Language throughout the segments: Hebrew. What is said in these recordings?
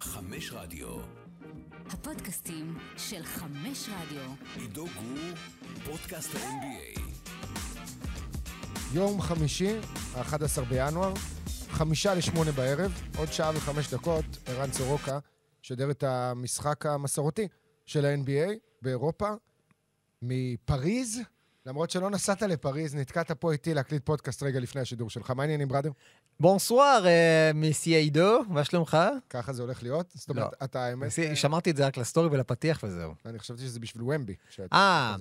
חמש רדיו. הפודקאסטים של חמש רדיו. עידו גור, פודקאסט ה-NBA. יום חמישי, ה-11 בינואר, חמישה לשמונה בערב, עוד שעה וחמש דקות, ערן סורוקה שדר את המשחק המסורתי של ה-NBA באירופה, מפריז, למרות שלא נסעת לפריז, נתקעת פה איתי להקליט פודקאסט רגע לפני השידור שלך. מה העניינים, בראדר? bonsoir, אה, merci עידו, מה שלומך? ככה זה הולך להיות? זאת אומרת, לא. אתה האמת... merci- שמרתי את זה רק לסטורי ולפתיח וזהו. אני חשבתי שזה בשביל וומבי. אה.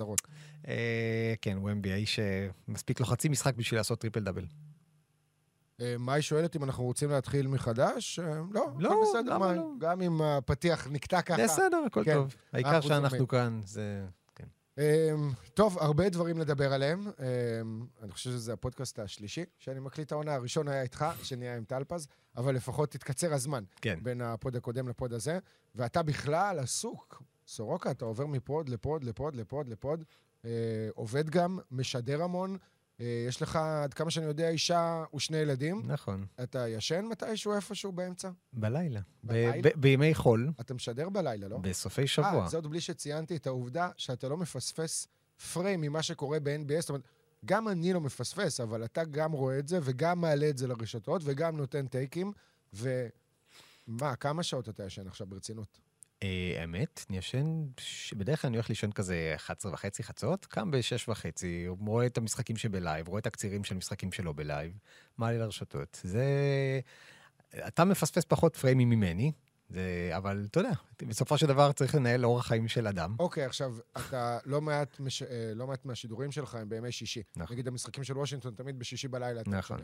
אה, כן, וומבי, האיש שמספיק לו חצי משחק בשביל לעשות טריפל דאבל. אה, מאי שואלת אם אנחנו רוצים להתחיל מחדש? אה, לא, לא, בסדר, מאי. לא? גם אם הפתיח נקטע ככה. בסדר, הכל כן. טוב. העיקר אנחנו שאנחנו. כאן, זה... אמ, טוב, הרבה דברים לדבר עליהם. אמ, אני חושב שזה הפודקאסט השלישי שאני מקליט העונה. הראשון היה איתך, השני היה עם טלפז, אבל לפחות תתקצר הזמן כן. בין הפוד הקודם לפוד הזה. ואתה בכלל עסוק. סורוקה, אתה עובר מפוד לפוד לפוד לפוד לפוד. אה, עובד גם, משדר המון. אה, יש לך, עד כמה שאני יודע, אישה ושני ילדים. נכון. אתה ישן מתישהו איפשהו באמצע? בלילה. ב- בלילה? ב- בימי חול, אתה משדר בלילה, לא? בסופי שבוע. אה, זה עוד בלי שציינתי את העובדה שאתה לא מפספס פריים ממה שקורה ב-NBA. זאת אומרת, גם אני לא מפספס, אבל אתה גם רואה את זה, וגם מעלה את זה לרשתות, וגם נותן טייקים, ומה, כמה שעות אתה ישן עכשיו ברצינות? אה, האמת, אני ישן, בדרך כלל אני הולך לישון כזה 11 וחצי חצות, קם ב-6 וחצי, רואה את המשחקים שבלייב, רואה תקצירים של משחקים שלא בלייב, מעלה לרשתות. זה... אתה מפספס פחות פריימים ממני, זה... אבל אתה יודע, בסופו של דבר צריך לנהל אורח חיים של אדם. אוקיי, עכשיו, אתה לא מעט, מש... אה, לא מעט מהשידורים שלך הם בימי שישי. נכון. נגיד המשחקים של וושינגטון תמיד בשישי בלילה. אתה נכון.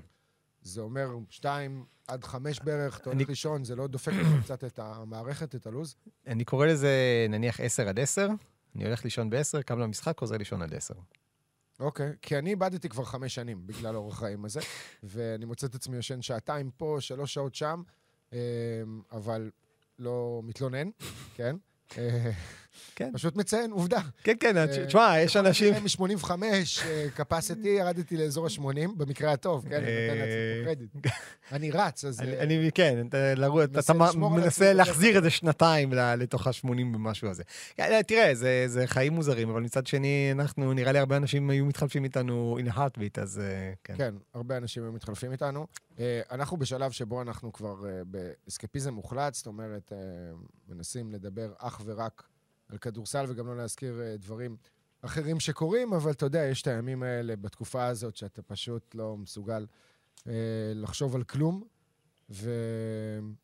זה אומר שתיים עד חמש בערך, אתה הולך לישון, זה לא דופק לך קצת את המערכת, את הלו"ז? אני קורא לזה נניח 10 עד 10, אני הולך לישון ב-10, קם למשחק, חוזר לישון עד 10. אוקיי, כי אני איבדתי כבר חמש שנים בגלל אורח חיים הזה, ואני מוצא את עצמי ישן שעתיים פה, שלוש שעות שם, אמ, אבל לא מתלונן, כן? אה, כן. פשוט מציין, עובדה. כן, כן, אה, תשמע, יש אנשים... מ-85, capacity, ירדתי לאזור ה-80, במקרה הטוב, כן, אני נותן לעצמי אה, קרדיט. אני רץ, אז... אני, אה, כן, אתה, מנסה להחזיר איזה שנתיים לתוך ה-80 ומשהו הזה. כן, תראה, זה, חיים מוזרים, אבל מצד שני, אנחנו, נראה לי הרבה אנשים היו מתחלפים איתנו in a heartbeat, אז אה, כן. כן, הרבה אנשים היו מתחלפים איתנו. אה, אנחנו בשלב שבו אנחנו כבר אה, באסקפיזם מוחלט, זאת אומרת, אה, מנסים לדבר אך ורק על כדורסל וגם לא להזכיר אה, דברים אחרים שקורים, אבל אתה יודע, יש את הימים האלה בתקופה הזאת שאתה פשוט לא מסוגל אה, לחשוב על כלום. ואמרתי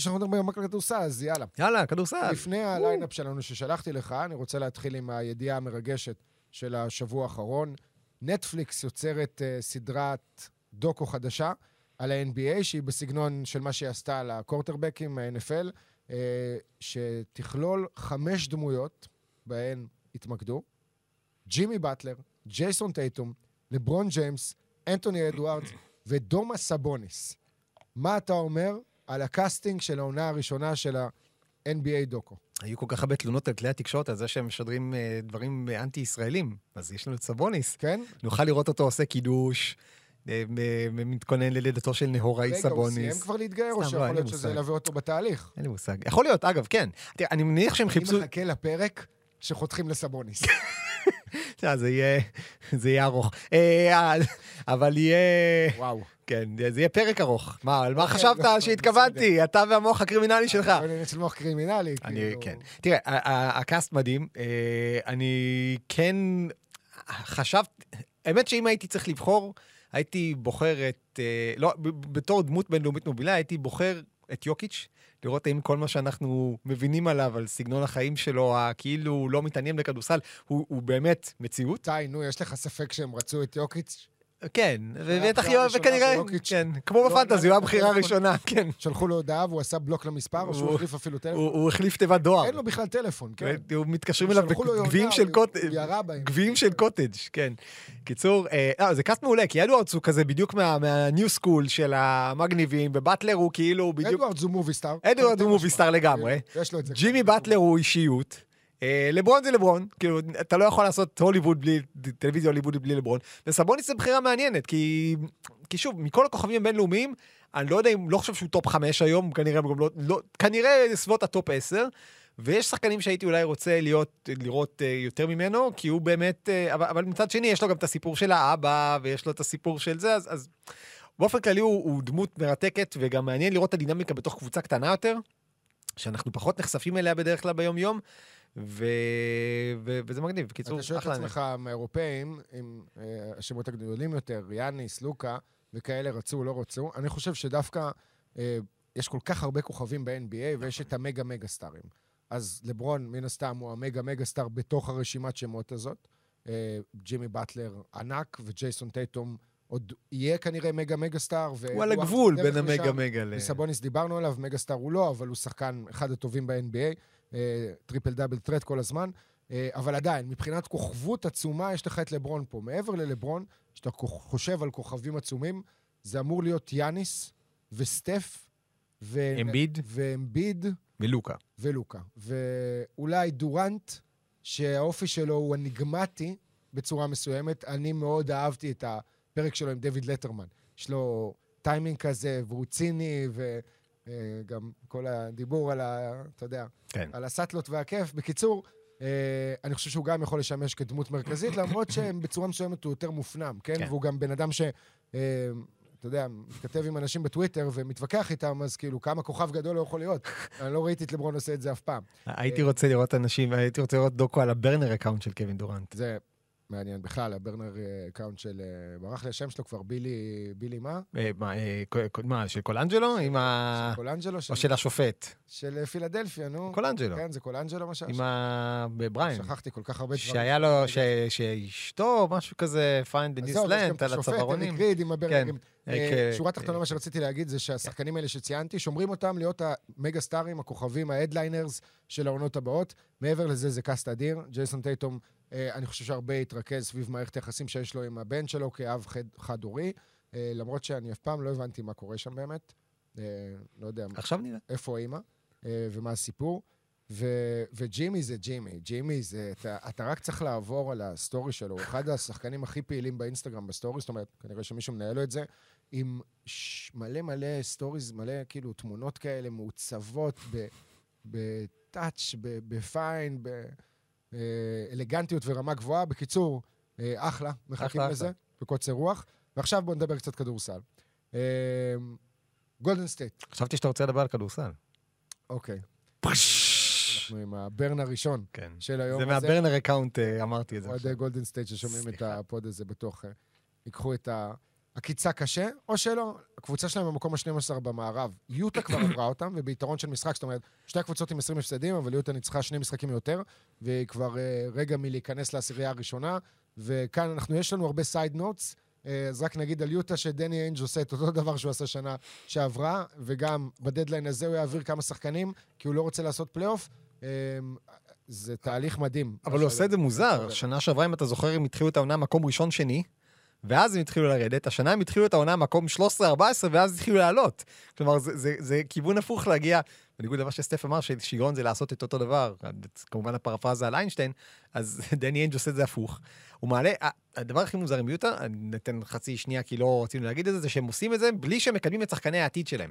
שאנחנו מדברים רק על כדורסל, אז יאללה. יאללה, כדורסל. לפני הליינאפ שלנו ששלחתי לך, אני רוצה להתחיל עם הידיעה המרגשת של השבוע האחרון. נטפליקס יוצרת אה, סדרת דוקו חדשה על ה-NBA, שהיא בסגנון של מה שהיא עשתה על הקורטרבקים מה-NFL, אה, שתכלול חמש דמויות בהן התמקדו. ג'ימי באטלר, ג'ייסון טייטום, לברון ג'יימס, אנטוני אדוארדס ודומנטס סבוניס. מה אתה אומר על הקאסטינג של העונה הראשונה של ה-NBA דוקו? היו כל כך הרבה תלונות על כלי התקשורת על זה שהם משדרים אה, דברים אה, אנטי-ישראלים, אז יש לנו את סבוניס. כן? נוכל לראות אותו עושה קידוש, אה, מתכונן ללידתו של נהוראי רגע, הוא סבוניס. סיים כבר להתגייר, או לא, שיכול להיות שזה. ילווה אותו בתהליך? אין לי מושג. יכול להיות, אגב, כן. תראה, אני מניח שהם חיפשו... אני מחכה לפרק שחותכים לסבוניס. אה, זה יהיה, זה יהיה ארוך. אה, אבל יהיה, וואו. כן, זה יהיה פרק ארוך. מה, על מה אוקיי, חשבת לא, שהתכוונתי? אתה והמוח הקרימינלי שלך. לא עניין של מוח קרימינלי. אני, כאילו. כן. תראה, הקאסט מדהים. אה, אני כן חשבת, האמת שאם הייתי צריך לבחור, הייתי בוחר את, אה, לא, בתור דמות בינלאומית מובילה, הייתי בוחר את יוקיץ', לראות האם כל מה שאנחנו מבינים עליו, על סגנון החיים שלו, הכאילו לא מתעניין בכדורסל, הוא, הוא באמת מציאות. די, נו, יש לך ספק שהם רצו את יוקיץ'? כן, ובטח יואב, וכנראה. כן, כמו לא בפנטזי, הוא היה בטלפון. הראשונה, כן. שלחו לו הודעה והוא עשה בלוק למספר, או שהוא הוא- החליף אפילו טלפון? הוא הוא החליף תיבת דואר. אין לו בכלל טלפון, כן. הוא מתקשרים אליו בגביעים של הוא- קוטג'. הוא כן. קיצור, אה, לא, זה קאסט מעולה, כי אדוארדס הוא כזה בדיוק מה new school של המגניבים, ובטלר הוא כאילו בדיוק... אדוארד זו movie star. אדוארד הוא movie star לגמרי. ג'ימי באטלר הוא אישיות. אה, לברון זה לברון, כאילו, אתה לא יכול לעשות הוליווד בלי, טלוויזיה הוליווד בלי לברון. וסבוניס זה בחירה מעניינת, כי, כי שוב, מכל הכוכבים הבינלאומיים, אני לא יודע אם, לא חושב שהוא טופ 5 היום, כנראה לא, לא כנראה סביבות הטופ 10. ויש שחקנים שהייתי אולי רוצה להיות, לראות uh, יותר ממנו, כי הוא באמת, uh, אבל, אבל מצד שני, יש לו גם את הסיפור של האבא, ויש לו את הסיפור של זה, אז, אז באופן כללי הוא, הוא דמות מרתקת, וגם מעניין לראות את הדינמיקה בתוך קבוצה קטנה יותר, שאנחנו פחות נחשפים אליה בדרך כלל ביום-יום, ו... ו... וזה מגניב. בקיצור, אתה שואל את אחלה עצמך, מהאירופאים, עם אה, השמות הגדולים יותר, יאניס, לוקה וכאלה, רצו או לא רצו, אני חושב שדווקא אה, יש כל כך הרבה כוכבים ב-NBA, ויש את המגה מגה סטארים. אז לברון, מן הסתם, הוא המגה מגה סטאר בתוך הרשימת שמות הזאת. אה, ג'ימי באטלר ענק, וג'ייסון טייטום עוד יהיה כנראה מגה מגה סטאר. הוא על הגבול בין. המגה מגה ל... וסבוניס דיברנו עליו, מגה סטאר הוא לא, אבל הוא שחקן אחד הטובים ב-NBA, triple double threat כל הזמן. אה, אבל עדיין, מבחינת כוכבות עצומה, יש לך את לברון פה. מעבר ללברון, כשאתה חושב על כוכבים עצומים, זה אמור להיות יאניס וסטף ו... אמביד ואמביד ולוקה. ולוקה. ואולי דורנט, שהאופי שלו הוא אניגמטי בצורה מסוימת. אני מאוד אהבתי את הפרק שלו עם דויד לטרמן. יש לו טיימינג כזה, והוא ציני, וגם כל הדיבור על ה... אתה יודע, כן. על הסאטלות והכיף. בקיצור, אה, אני חושב שהוא גם יכול לשמש כדמות מרכזית, למרות שבצורה מסוימת הוא יותר מופנם, כן? כן. והוא גם בן אדם ש... אה, אתה יודע, מתכתב עם אנשים בטוויטר ומתווכח איתם, אז כאילו, כמה כוכב גדול הוא יכול להיות? אני לא ראיתי את לברון עושה את זה אף פעם. הייתי רוצה לראות אנשים, הייתי רוצה לראות דוקו על ה burner account של קווין דורנט. זה מעניין. בכלל, ה burner account של... אה, ברח לי השם שלו כבר, בילי... בילי מה? אה, מה, אה, של קולנג'לו? עם ה... של קולנג'לו? או של השופט? של אה, פילדלפיה, נו. קולנג'לו. כן, זה קולנג'לו מה ש... עם ה... בבריין. שכחתי כל כך הרבה דברים. שהיה לו, שאשתו, משהו כזה, find the אז new זהו, ויש גם slant את על השופט, הצווארונים. כן, אה, שורה אה, תחתונה, מה שרציתי להגיד זה שהשחקנים האלה שציינתי, שומרים אותם להיות המגה סטארים, הכוכבים, ההדליינרס של העונות הבאות. מעבר לזה, זה קאסט אדיר. ג'ייסון טייטום, אה, אני חושב שהרבה התרכז סביב מערכת היחסים שיש לו עם הבן שלו כאב חד- חד-הורי, אה, למרות שאני אף פעם לא הבנתי מה קורה שם באמת. אה, לא יודע עכשיו נראה. איפה אימא אה, ומה הסיפור. ו- וג'ימי זה ג'ימי. ג'ימי זה... אתה, אתה רק צריך לעבור על ה story שלו. הוא אחד השחקנים הכי פעילים באינסטגרם ב story, זאת אומרת, כנראה שמישהו מנהל לו את זה, עם ש- מלא מלא stories, מלא כאילו תמונות כאלה מעוצבות ב- ב touch, ב- ב fine, באלגנטיות ורמה גבוהה. בקיצור, אה, אחלה, מחכים אחלה, לזה, אחלה. בקוצר רוח. ועכשיו בואו נדבר קצת כדורסל. אה, גולדן סטייט, חשבתי שאתה רוצה לדבר על כדורסל. אוקיי. אנחנו עם ה burn הראשון כן. של היום זה. מה burner account, אה, אמרתי את זה. אוהדי. גולדן סטייט ששומעים את. ה pod הזה בטוח, אה, ייקחו את ה- עקיצה קשה, או שלא. הקבוצה שלהם במקום ה-12 במערב. יוטה כבר עברה אותם, וביתרון של משחק, זאת אומרת, שתי הקבוצות עם 20 הפסדים, אבל יוטה ניצחה שני משחקים יותר, והיא כבר אה, רגע מלהיכנס לעשירייה הראשונה, וכאן אנחנו, יש לנו הרבה side notes. אז רק נגיד על יוטה שדני איינג' עושה את אותו דבר שהוא עשה שנה שעברה, וגם בדדליין הזה הוא יעביר כמה שחקנים, כי הוא לא רוצה לעשות פלייאוף. אה, זה תהליך מדהים. אבל הוא עושה את זה מוזר. שנה שעברה, אם אתה זוכר, הם התחילו את העונה מקום ראשון-שני, ואז הם התחילו לרדת. השנה הם התחילו את העונה מקום 13-14, ואז התחילו לעלות. כלומר, זה, זה, זה כיוון הפוך להגיע, בניגוד למה שסטף אמר, ששיגעון זה לעשות את אותו דבר, כמובן הפרפרזה על איינשטיין, אז דני איינג' עושה את זה הפוך. הוא מעלה, הדבר הכי מוזר עם יוטה, אני ניתן חצי שנייה כי לא רצינו להגיד את זה, זה שהם עושים את זה בלי שהם מקדמים את שחקני העתיד שלהם.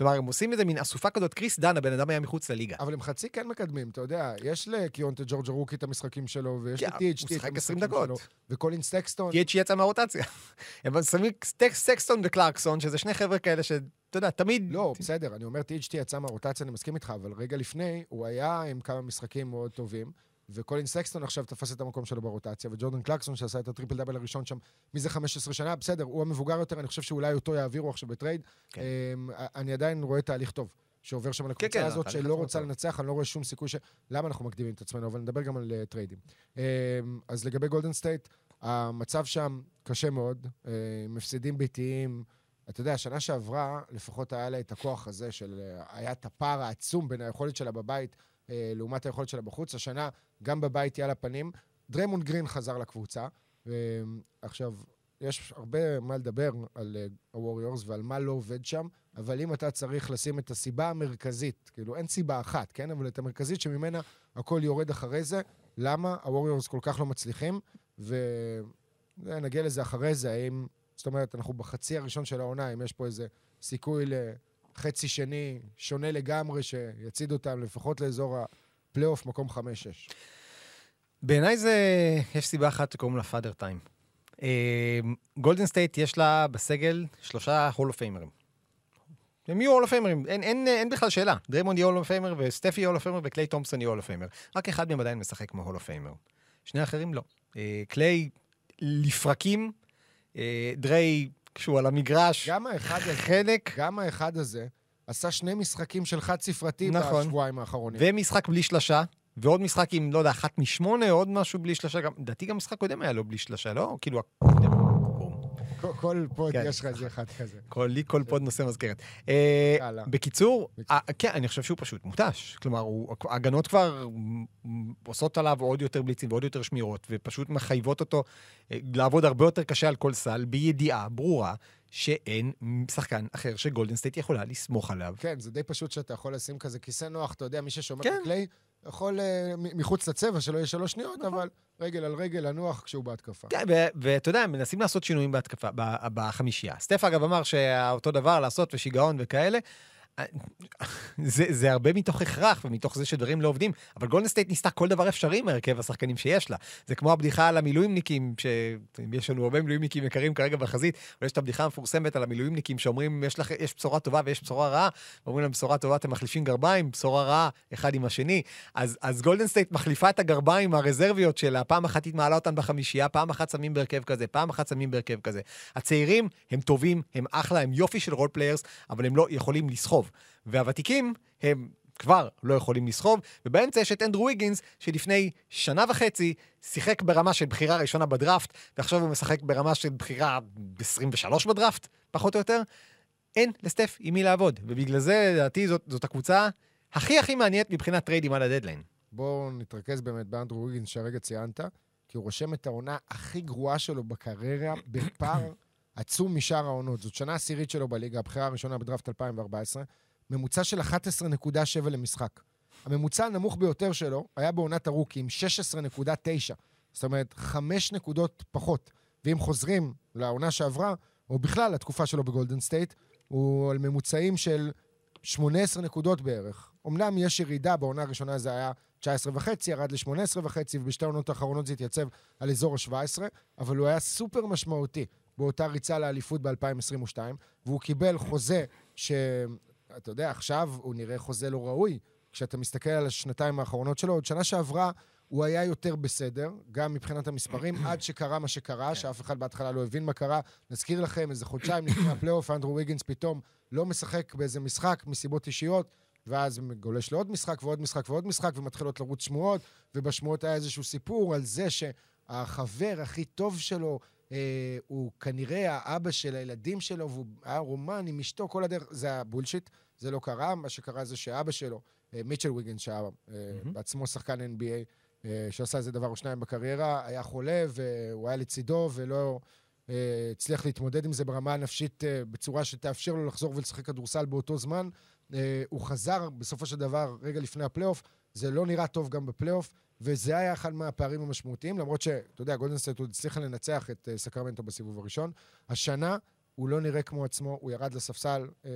כלומר, הם עושים איזה מין אסופה כזאת, קריס דאן, הבן אדם היה מחוץ לליגה. אבל הם חצי כן מקדמים, אתה יודע, יש לקיונטה ג'ורג' רוקי את המשחקים שלו, ויש כן, הוא את שיחק 20 המשחקים. שלו, וקולין סקסטון, THT יצא מהרוטציה. הם שמים סטקס- סקסטון וקלרקסון, שזה שני חבר'ה כאלה שאתה יודע, תמיד... לא, בסדר, אני אומר, THT יצא מהרוטציה, אני מסכים איתך, אבל רגע לפני, הוא היה עם כמה משחקים מאוד טובים, וקולין סקסטון עכשיו תפס את המקום שלו ברוטציה, וג'ורדן קלרקסון, שעשה את הטריפל דאבל הראשון שם מזה 15 שנה, בסדר, הוא המבוגר יותר, אני חושב שאולי אותו יעבירו עכשיו בטרייד. כן. אמ, אני עדיין רואה תהליך טוב. שעובר שם לקבוצה כן, הזאת, התהליך שלא רוצה טוב. לנצח, אני לא רואה שום סיכוי ש... למה אנחנו מקדימים את עצמנו? אבל נדבר גם על אה, טריידים. אמ, אז לגבי גולדן סטייט, המצב שם קשה מאוד, אה, עם הפסדים ביתיים. אתה יודע, שנה שעברה, לפחות היה לה את הכוח הזה של... אה, היה את הפער העצום בין היכולת שלה בבית אה, לעומת היכולת שלה בחוץ. השנה, גם בבית היא על הפנים. דריימונד גרין חזר לקבוצה. אה, עכשיו, יש הרבה מה לדבר על הווריורס ועל מה לא עובד שם. אבל אם אתה צריך לשים את הסיבה המרכזית, כאילו אין סיבה אחת, כן? אבל את המרכזית שממנה הכל יורד אחרי זה, למה הווריורס כל כך לא מצליחים, ונגיע לזה אחרי זה, האם... זאת אומרת, אנחנו בחצי הראשון של העונה, אם יש פה איזה סיכוי לחצי שני שונה לגמרי, שיצעיד אותם לפחות לאזור הפלייאוף, מקום 5-6. בעיניי זה, יש סיבה אחת שקוראים לה Father Time. גולדן סטייט יש לה בסגל שלושה Hall of Famer ים. הם יהיו Hall of Famer ים, אין, אין, אין בכלל שאלה. דריימונד יהיה Hall of Famer, וסטפי יהיה Hall of Famer, וקליי תומפסון יהיה Hall of Famer. רק אחד מהם עדיין משחק כמו Hall of Famer. שני האחרים לא. אה, קליי לפרקים, אה, דריי, כשהוא על המגרש, גם האחד הזה, חלק, גם האחד הזה עשה שני משחקים של חד-ספרתי נכון. בשבועיים האחרונים. ומשחק בלי שלשה, ועוד משחק עם, לא יודע, אחת משמונה, עוד משהו בלי שלשה. גם- לדעתי גם משחק קודם היה לו בלי שלשה, לא? כאילו. כל- כל pod כן. יש לך איזה אחד כזה. כל, לי כל pod נושא מזכרת. אה, יאללה. בקיצור. אה, כן, אני חושב שהוא פשוט מותש. כלומר, הוא- ההגנות כבר עושות עליו עוד יותר בליצים ועוד יותר שמירות, ופשוט מחייבות אותו אה, לעבוד הרבה יותר קשה על כל סל, בידיעה ברורה שאין שחקן אחר שגולדן סטייט יכולה לסמוך עליו. כן, זה די פשוט שאתה יכול לשים כזה כיסא נוח, אתה יודע, מי ששומר כן. את הקליי, יכול מ- מחוץ לצבע, שלא יהיה שלוש שניות, אבל רגל על רגל לנוח כשהוא בהתקפה. כן, ואתה יודע, מנסים לעשות שינויים בהתקפה, בחמישייה. סטף אגב אמר שאותו דבר לעשות ושיגעון וכאלה. זה, זה הרבה מתוך הכרח ומתוך זה שדברים לא עובדים, אבל גולדן סטייט ניסתה כל דבר אפשרי מהרכב השחקנים שיש לה. זה כמו הבדיחה על המילואימניקים, שיש לנו הרבה מילואימניקים יקרים כרגע בחזית, אבל יש את הבדיחה המפורסמת על המילואימניקים שאומרים, יש, לך, יש בשורה טובה ויש בשורה רעה, ואומרים להם, בשורה טובה אתם מחליפים גרביים, בשורה רעה, אחד עם השני. אז, אז גולדן סטייט מחליפה את הגרביים הרזרביות שלה, פעם אחת היא מעלה אותן בחמישייה, פעם אחת שמים בהרכב כזה, פעם אחת שמים בהרכב כזה. הצעירים הם טובים, הם אחלה, הם יופי של role players, אבל הם לא יכולים לסחוב. והוותיקים הם כבר לא יכולים לסחוב, ובאמצע יש את אנדרו ויגינס, שלפני שנה וחצי שיחק ברמה של בחירה ראשונה בדראפט, ועכשיו הוא משחק ברמה של בחירה 23 בדראפט, פחות או יותר. אין לסטף עם מי לעבוד, ובגלל זה, לדעתי, זאת, זאת הקבוצה הכי הכי מעניינת מבחינת טריידים על הדדליין. בואו נתרכז באמת באנדרו ויגינס שהרגע ציינת, כי הוא רושם את העונה הכי גרועה שלו בקריירה בפער עצום משאר העונות. זאת שנה עשירית שלו בליגה, הבחירה הראשונה בדראפט 2014, ממוצע של 11.7 למשחק. הממוצע הנמוך ביותר שלו היה בעונת הרוקי עם 16.9. זאת אומרת, חמש נקודות פחות. ואם חוזרים לעונה שעברה, או בכלל לתקופה שלו בגולדן סטייט, הוא על ממוצעים של 18 נקודות בערך. אמנם יש ירידה, בעונה הראשונה זה היה 19 וחצי, ירד ל-18 וחצי, ובשתי העונות האחרונות זה התייצב על אזור ה-17, אבל הוא היה סופר משמעותי באותה ריצה לאליפות ב-2022, והוא קיבל חוזה ש... אתה יודע, עכשיו הוא נראה חוזה לא ראוי. כשאתה מסתכל על השנתיים האחרונות שלו, עוד שנה שעברה הוא היה יותר בסדר, גם מבחינת המספרים, עד שקרה מה שקרה, שאף אחד בהתחלה לא הבין מה קרה. נזכיר לכם, איזה חודשיים לפני הפלייאוף, אנדרו ויגינס פתאום לא משחק באיזה משחק מסיבות אישיות, ואז גולש לעוד משחק ועוד משחק ועוד משחק, ומתחילות לרוץ שמועות, ובשמועות היה איזשהו סיפור על זה שהחבר הכי טוב שלו אה, הוא כנראה האבא של הילדים שלו, והוא היה רומן עם אשתו כל הדרך. זה היה בולשיט, זה לא קרה. מה שקרה זה שאבא שלו, אה, מיטשל ויגינס, שהיה אה, בעצמו שחקן NBA, אה, שעשה איזה דבר או שניים בקריירה, היה חולה והוא היה לצידו ולא אה, הצליח להתמודד עם זה ברמה הנפשית אה, בצורה שתאפשר לו לחזור ולשחק כדורסל באותו זמן. אה, הוא חזר בסופו של דבר רגע לפני הפלייאוף, זה לא נראה טוב גם בפלייאוף, וזה היה אחד מהפערים המשמעותיים, למרות שאתה יודע, גולדנסטייט עוד הצליחה לנצח את אה, סקרמנטו בסיבוב הראשון. השנה הוא לא נראה כמו עצמו, הוא ירד לספסל, אה,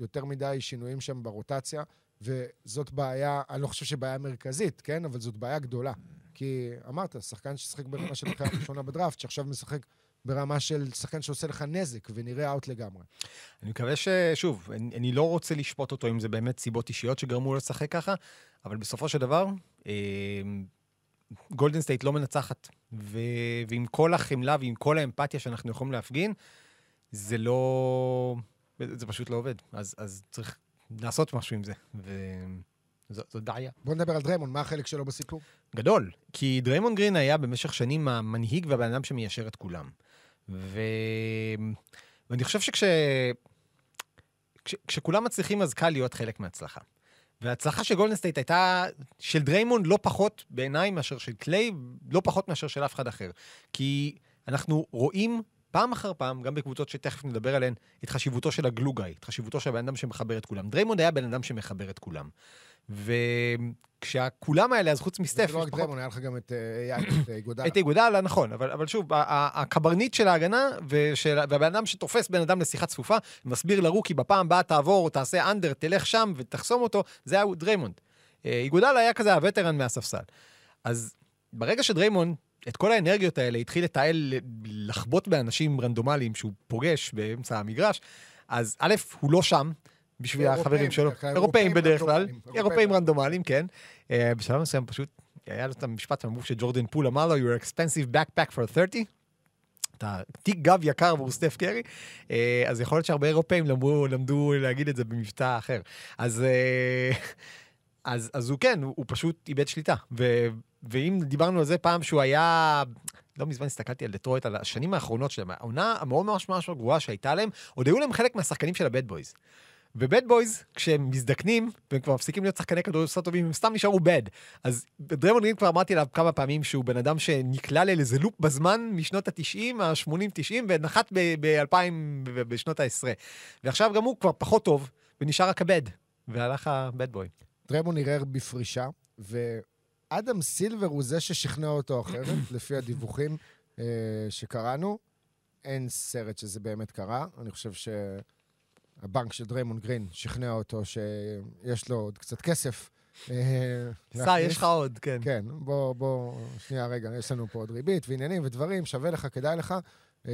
יותר מדי שינויים שם ברוטציה, וזאת בעיה, אני לא חושב שבעיה מרכזית, כן? אבל זאת בעיה גדולה. כי אמרת, שחקן ששיחק ברמה של בחירה ראשונה בדראפט, שעכשיו משחק ברמה של שחקן שעושה לך נזק ונראה out לגמרי. אני מקווה ששוב, אני, אני לא רוצה לשפוט אותו אם זה באמת סיבות אישיות שגרמו לו לשחק ככה, אבל בסופו של דבר, אה, גולדן סטייט לא מנצחת, ו, ועם כל החמלה ועם כל האמפתיה שאנחנו יכולים להפגין, זה לא... זה פשוט לא עובד. אז, אז צריך לעשות משהו עם זה, וזו בעיה. בוא נדבר על דריימון, מה החלק שלו בסיפור? גדול, כי דריימון גרין היה במשך שנים המנהיג והבן אדם שמיישר את כולם. ו... ואני חושב שכש... כש... כשכולם מצליחים אז קל להיות חלק מההצלחה. וההצלחה של גולדן סטייט הייתה של דריימון לא פחות בעיניי מאשר של קליי, לא פחות מאשר של אף אחד אחר. כי אנחנו רואים פעם אחר פעם, גם בקבוצות שתכף נדבר עליהן, את חשיבותו של ה glue guy, את חשיבותו של הבן אדם שמחבר את כולם. דריימונד היה בן אדם שמחבר את כולם. וכשהכולם האלה, אז חוץ מסטף, זה לא רק דריימונד, היה לך גם את אה, את אה. את איגודלה, נכון, אבל, שוב, הקברניט של ההגנה והבן אדם שתופס בן אדם לשיחה צפופה, מסביר לרוקי, בפעם הבאה תעבור, תעשה under, תלך שם ותחסום אותו, זה היה דריימונד. אה, איגודלה היה כזה ה veteran מהספסל. אז ברגע שדריימונד, את כל האנרגיות האלה, התחיל לתעל, לחבוט באנשים רנדומליים שהוא פוגש באמצע המגרש, אז א', הוא לא שם. בשביל אירופאים, החברים שלו, אירופאים אירופאים בדרך כלל, אירופאים אירופאים רנדומליים, כן. אה, בשלב מסוים פשוט היה לו את המשפט המביך שג'ורדן פול אמר לו, you're expensive backpack for 30. אתה תיק גב יקר עבור סטף קרי, אה, אז יכול להיות שהרבה אירופאים למדו, למדו להגיד את זה במבטא אחר. אז, אה, אז, אז הוא כן, הוא פשוט איבד שליטה. ו, ואם דיברנו על זה פעם שהוא היה... לא מזמן הסתכלתי על דטרויט, על השנים האחרונות שלהם, העונה המאוד ממש ממש גרועה שהייתה להם, עוד היו להם חלק מהשחקנים של ה Bad Boys. ובד בויז, כשהם מזדקנים, והם כבר מפסיקים להיות שחקני כדורגל טובים, הם סתם נשארו בד. אז דרמון גרין כבר אמרתי עליו כמה פעמים שהוא בן אדם שנקלע לאיזה לופ בזמן משנות ה-90, ה-80-90, ונחת ב-2000, בשנות ה-10. ועכשיו גם הוא כבר פחות טוב, ונשאר רק הבד. והלך הבד בוי. דרמון ערער בפרישה, ואדם סילבר הוא זה ששכנע אותו אחרת, לפי הדיווחים אה, שקראנו. אין סרט שזה באמת קרה. אני חושב שהבנק של דריימון גרין שכנע אותו שיש לו עוד קצת כסף. אה, להכניס. יש לך עוד, כן. כן, בוא, בוא, שנייה, רגע, יש לנו פה עוד ריבית ועניינים ודברים, שווה לך, כדאי לך. אה,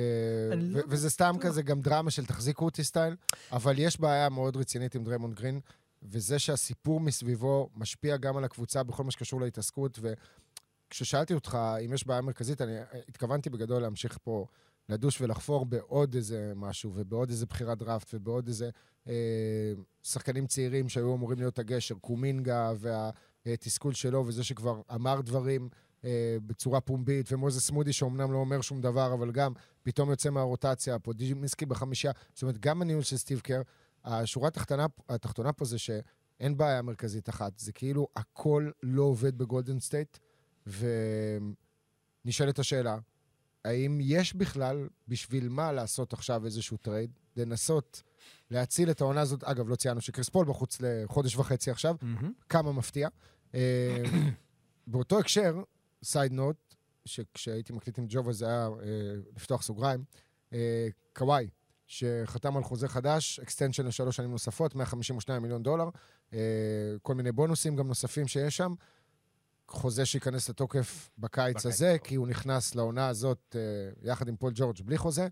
לא וזה סתם כזה גם דרמה של תחזיקו אותי style, אבל יש בעיה מאוד רצינית עם דריימונד גרין, וזה שהסיפור מסביבו משפיע גם על הקבוצה בכל מה שקשור להתעסקות, וכששאלתי אותך אם יש בעיה מרכזית, אני התכוונתי בגדול להמשיך פה לדוש ולחפור בעוד איזה משהו, ובעוד איזה בחירת דראפט, ובעוד איזה אה, שחקנים צעירים שהיו אמורים להיות הגשר, קומינגה והתסכול שלו, וזה שכבר אמר דברים אה, בצורה פומבית, ומוזס מודי שאומנם לא אומר שום דבר, אבל גם פתאום יוצא מהרוטציה, פודזיימסקי בחמישה, זאת אומרת, גם הניהול של סטיב קר, השורה התחתונה, התחתונה פה זה שאין בעיה מרכזית אחת, זה כאילו הכל לא עובד בגולדן סטייט, ונשאלת השאלה, האם יש בכלל בשביל מה לעשות עכשיו איזשהו טרייד, לנסות להציל את העונה הזאת, אגב, לא ציינו שקריס פול בחוץ לחודש וחצי עכשיו, מהמם. כמה מפתיע. אה, באותו הקשר, side note, שכשהייתי מקליט עם ג'ובה זה היה אה, לפתוח סוגריים, אה, קוואי, שחתם על חוזה חדש, extension לשלוש שנים נוספות, 152 מיליון דולר, אה, כל מיני בונוסים גם נוספים שיש שם. חוזה שייכנס לתוקף בקיץ בקיץ הזה, הקרוב. כי הוא נכנס לעונה הזאת אה, יחד עם פול ג'ורג' בלי חוזה.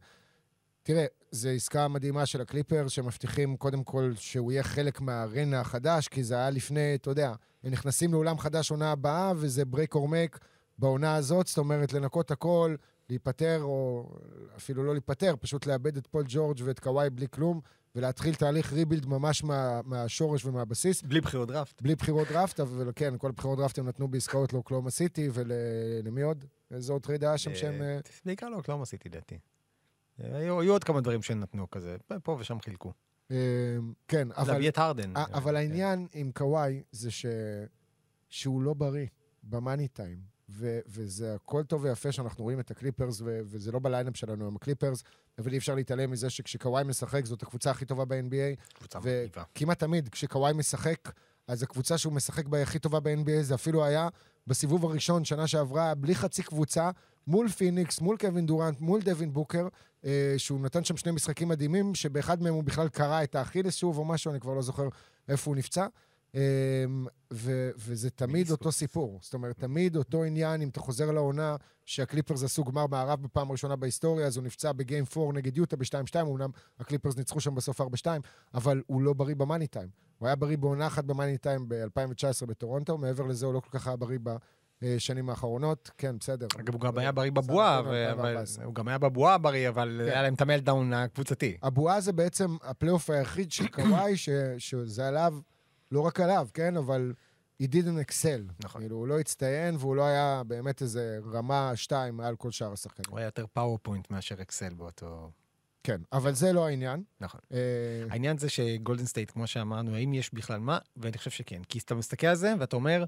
תראה, זו עסקה מדהימה של הקליפר, שמבטיחים קודם כל שהוא יהיה חלק מהארנה החדש, כי זה היה לפני, אתה יודע, הם נכנסים לאולם חדש עונה הבאה, וזה break or make בעונה הזאת, זאת אומרת, לנקות הכל, להיפטר, או אפילו לא להיפטר, פשוט לאבד את פול ג'ורג' ואת קוואי בלי כלום, ולהתחיל תהליך rebuild ממש מה, מהשורש ומהבסיס. בלי בחירות דראפט. בלי בחירות דראפט, אבל כן, כל הבחירות דראפט הם נתנו בעסקאות לאוקלהומה סיטי, ולמי עוד? איזה עוד טרייד היה שם שהם... אה, בעיקר לא, לא עשיתי דעתי. היו היו עוד כמה דברים שנתנו כזה, פה ושם חילקו. אה, כן, אבל... להביא את הרדן. אבל כן. העניין עם קוואי זה ש... שהוא לא בריא ב money time. ו- וזה הכל טוב ויפה שאנחנו רואים את הקליפרס, ו- וזה לא ב lineup שלנו עם הקליפרס, אבל אי אפשר להתעלם מזה שכשקוואי משחק זאת הקבוצה הכי טובה ב-NBA, קבוצה מגניבה. וכמעט תמיד כשקוואי משחק, אז הקבוצה שהוא משחק בה היא הכי טובה ב-NBA, זה אפילו היה בסיבוב הראשון, שנה שעברה, בלי חצי קבוצה, מול פיניקס, מול קווין דוראנט, מול דווין בוקר, אה, שהוא נתן שם שני משחקים מדהימים, שבאחד מהם הוא בכלל קרע את האכילס שוב או משהו, אני כבר לא זוכר איפה הוא נפצע. אה, ו- וזה תמיד. אותו סיפור. זאת אומרת, תמיד אותו עניין, אם אתה חוזר לעונה, שהקליפרס עשו גמר מערב בפעם הראשונה בהיסטוריה, אז הוא נפצע ב game 4 נגד יוטה ב-2-2, אמנם הקליפרס ניצחו שם בסוף 4-2, אבל הוא לא בריא ב money time. הוא היה בריא בעונה אחת ב money time ב-2019 בטורונטו, מעבר לזה הוא לא כל כך היה בריא בשנים האחרונות. כן, בסדר. אגב, הוא גם היה בריא בבועה, בסדר, ו- אבל- 2014. הוא גם היה בבועה בריא, אבל כן. היה להם את ה meltdown הקבוצתי. הבועה זה בעצם הפלייאוף היחיד של קוואי, שזה עליו, לא רק עליו, כן? אבל he didn't excel. נכון. כאילו, הוא לא הצטיין, והוא לא היה באמת איזה רמה שתיים מעל כל שאר השחקנים. הוא היה יותר PowerPoint מאשר Excel באותו... כן, אבל זה לא העניין. נכון. אה, העניין זה שגולדן סטייט, כמו שאמרנו, האם יש בכלל מה? ואני חושב שכן. כי אתה מסתכל על זה ואתה אומר,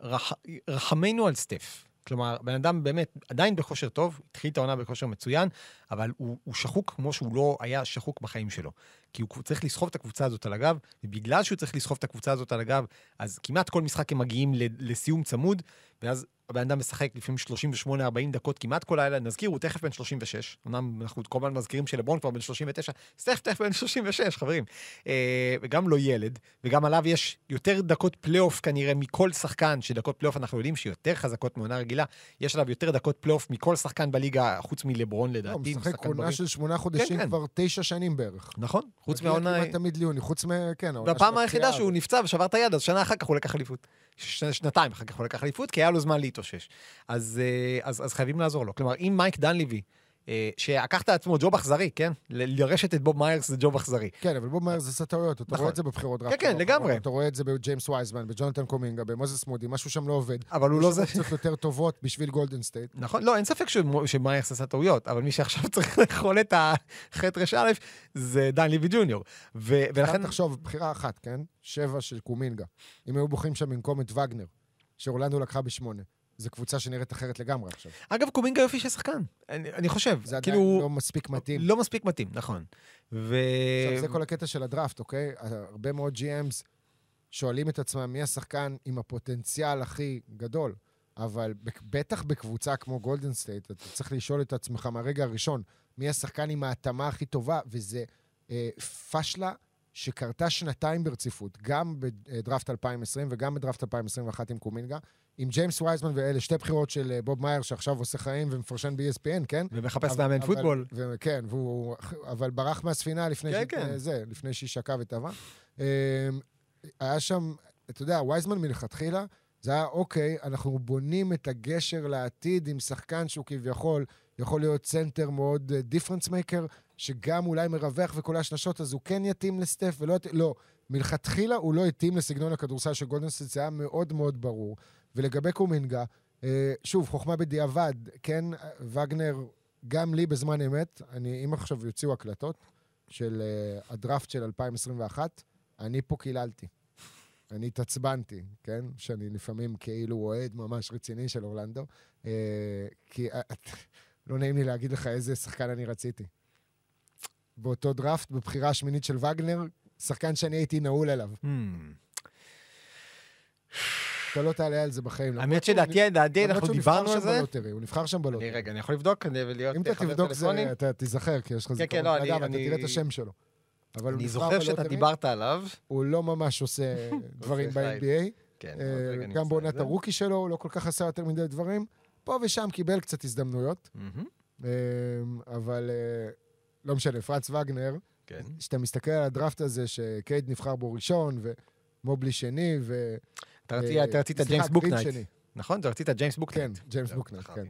"רח- רחמנו על סטף. כלומר, בן אדם באמת עדיין בכושר טוב, התחיל את העונה בכושר מצוין, אבל הוא, הוא שחוק כמו שהוא לא היה שחוק בחיים שלו. כי הוא צריך לסחוב את הקבוצה הזאת על הגב, ובגלל שהוא צריך לסחוב את הקבוצה הזאת על הגב, אז כמעט כל משחק הם מגיעים לסיום צמוד, ואז הבן אדם משחק לפעמים 38-40 דקות כמעט כל לילה. נזכיר, הוא תכף בן 36. אמנם אנחנו כל הזמן מזכירים שלברון כבר בן 39, סטף תכף בן 36, חברים. אה, וגם לא ילד, וגם עליו יש יותר דקות פלייאוף כנראה מכל שחקן, שדקות פלייאוף אנחנו יודעים שיותר חזקות מעונה רגילה, יש עליו יותר דקות פלייאוף מכל שחקן בליגה, חוץ מלברון לא, לדעתי. הוא משחק עונה. של שמונה חודשים כן. כבר תשע שנים בערך. נכון, חוץ מהעונה... כמעט תמיד ליוני, חוץ מ... כן, העונה והפעם היחידה. שהוא נפצע ושבר את היד, אז שנה אחר כך הוא לקח אליפות. שנתיים אחר כך הוא לקח אליפות, כי היה לו זמן להתאושש. אז, אה, אז, אז חייבים לעזור לו. כלומר, אם מייק דאנליבי, שלקח על עצמו ג'וב אכזרי, כן? לרשת את בוב מיירס זה ג'וב אכזרי. כן, אבל בוב זה עשה טעויות, אתה נכון. רואה את זה בבחירות דראפט. כן, האחרונות, לגמרי. אתה רואה את זה בג'יימס וייזמן, בג'ונתן קומינגה, במוזס מודי, משהו שם לא עובד. אבל הוא לא יש זה. אופציות יותר טובות בשביל גולדן סטייט. נכון, לא, אין ספק שמיירס עשה טעויות, אבל מי שעכשיו צריך לאכול את החרא זה דאנליבי ג'וניור. ולכן... לכן תחשוב, בחירה אחת, כן? שבע של קומינגה. אם היו בוחרים שם במקומו את וגנר, שאורלנדו לקחה בשמונה. זו קבוצה שנראית אחרת לגמרי עכשיו. אגב, קומינגה יופי של שחקן, אני, אני חושב. זה עדיין כאילו, לא מספיק מתאים. לא מספיק מתאים, נכון. ו... עכשיו, זה כל הקטע של הדראפט, אוקיי? הרבה מאוד GMs שואלים את עצמם מי השחקן עם הפוטנציאל הכי גדול, אבל בטח בקבוצה כמו גולדן סטייט, אתה צריך לשאול את עצמך מהרגע הראשון, מי השחקן עם ההתאמה הכי טובה, וזה אה, פשלה שקרתה שנתיים ברציפות, גם בדראפט 2020 וגם בדראפט 2021 עם קומינגה, עם ג'יימס וייזמן ואלה שתי בחירות של אה, בוב מאייר, שעכשיו עושה חיים ומפרשן ב-ESPN, כן? ומחפש מאמן פוטבול. ו- כן, והוא, אבל ברח מהספינה לפני, כן, ש... כן. זה, לפני שהיא שקעה וטבע. אמ, היה שם, אתה יודע, וייזמן מלכתחילה, זה היה אוקיי, אנחנו בונים את הגשר לעתיד עם שחקן שהוא כביכול יכול להיות צנטר מאוד difference maker, שגם אולי מרווח וקולע שלשות, אז הוא כן יתאים לסטף ולא יתאים... לא, מלכתחילה הוא לא התאים לסגנון הכדורסל של גולדן סטייט, זה היה מאוד מאוד ברור. ולגבי קומינגה, אה, שוב, חוכמה בדיעבד, כן, וגנר, גם לי בזמן אמת, אני, אם עכשיו יוציאו הקלטות של uh, הדראפט של 2021, אני פה קיללתי. אני התעצבנתי, כן? שאני לפעמים כאילו אוהד ממש רציני של אורלנדו, uh, כי לא נעים לי להגיד לך איזה שחקן אני רציתי. באותו דראפט, בבחירה השמינית של וגנר, שחקן שאני הייתי נעול עליו. Hmm. אתה לא תעלה על זה בחיים. האמת שדעתי, דעתי, אנחנו דיברנו על זה. הוא נבחר שם בלוטרי. רגע, אני יכול לבדוק כדי להיות אם אתה חבר תבדוק זה? אתה תיזכר, כי יש לך כן, זיכרון. כן, לא, אני- אגב, אתה תראה את השם שלו. אני זוכר שאתה דיברת עליו. הוא לא ממש עושה דברים ב-NBA. כן, אה, גם בעונת. הרוקי שלו, הוא לא כל כך עשה יותר מדי דברים. פה ושם קיבל קצת הזדמנויות, אה, אבל אה, לא משנה, פרנץ וגנר, כן. כשאתה מסתכל על הדראפט הזה, שקייד נבחר בו ראשון, ומובלי שני, ו... אתה רצית- אה, ג'יימס בוקנייט. נכון? אתה רצית ג'יימס כן, בוקנייט. ג'יימס זהו, בוקנייט, זכרתי.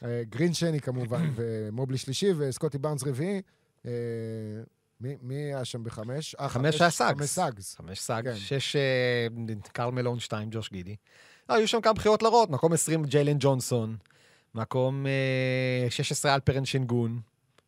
כן. אה, גרין שני כמובן, ומובלי שלישי, וסקוטי בארנס רביעי. אה, מי היה שם בחמש? אה, חמש היה סאגס. חמש סאגס. חמש סאג, כן. שש אה, קרל מלון, שתיים ג'וש גידי. היו שם כמה בחירות לא רעות, מקום 20 ג'יילן ג'ונסון, מקום אה, 16 אלפרן שנגון.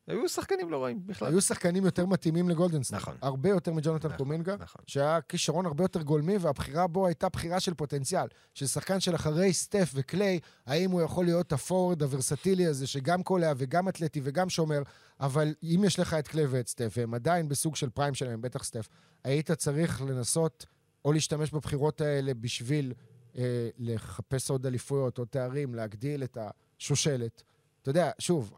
היו שחקנים לא רעים בכלל. היו שחקנים יותר מתאימים לגולדן סטייט. נכון. הרבה יותר מג'ונתן נכון, קומינגה, נכון. שהיה כישרון הרבה יותר גולמי, והבחירה בו הייתה בחירה של פוטנציאל. של שחקן של אחרי סטף וקליי, האם הוא יכול להיות הפורד הוורסטילי הזה, שגם קולע וגם אתלטי וגם שומר, אבל אם יש לך את קליי ואת סטף, והם עדיין בסוג של פריים שלהם, בטח סטף, היית צריך לנסות או להשתמש בבחירות האלה בשביל אה, לחפש עוד אליפויות או תארים, להגדיל את השושלת. אתה יודע, שוב,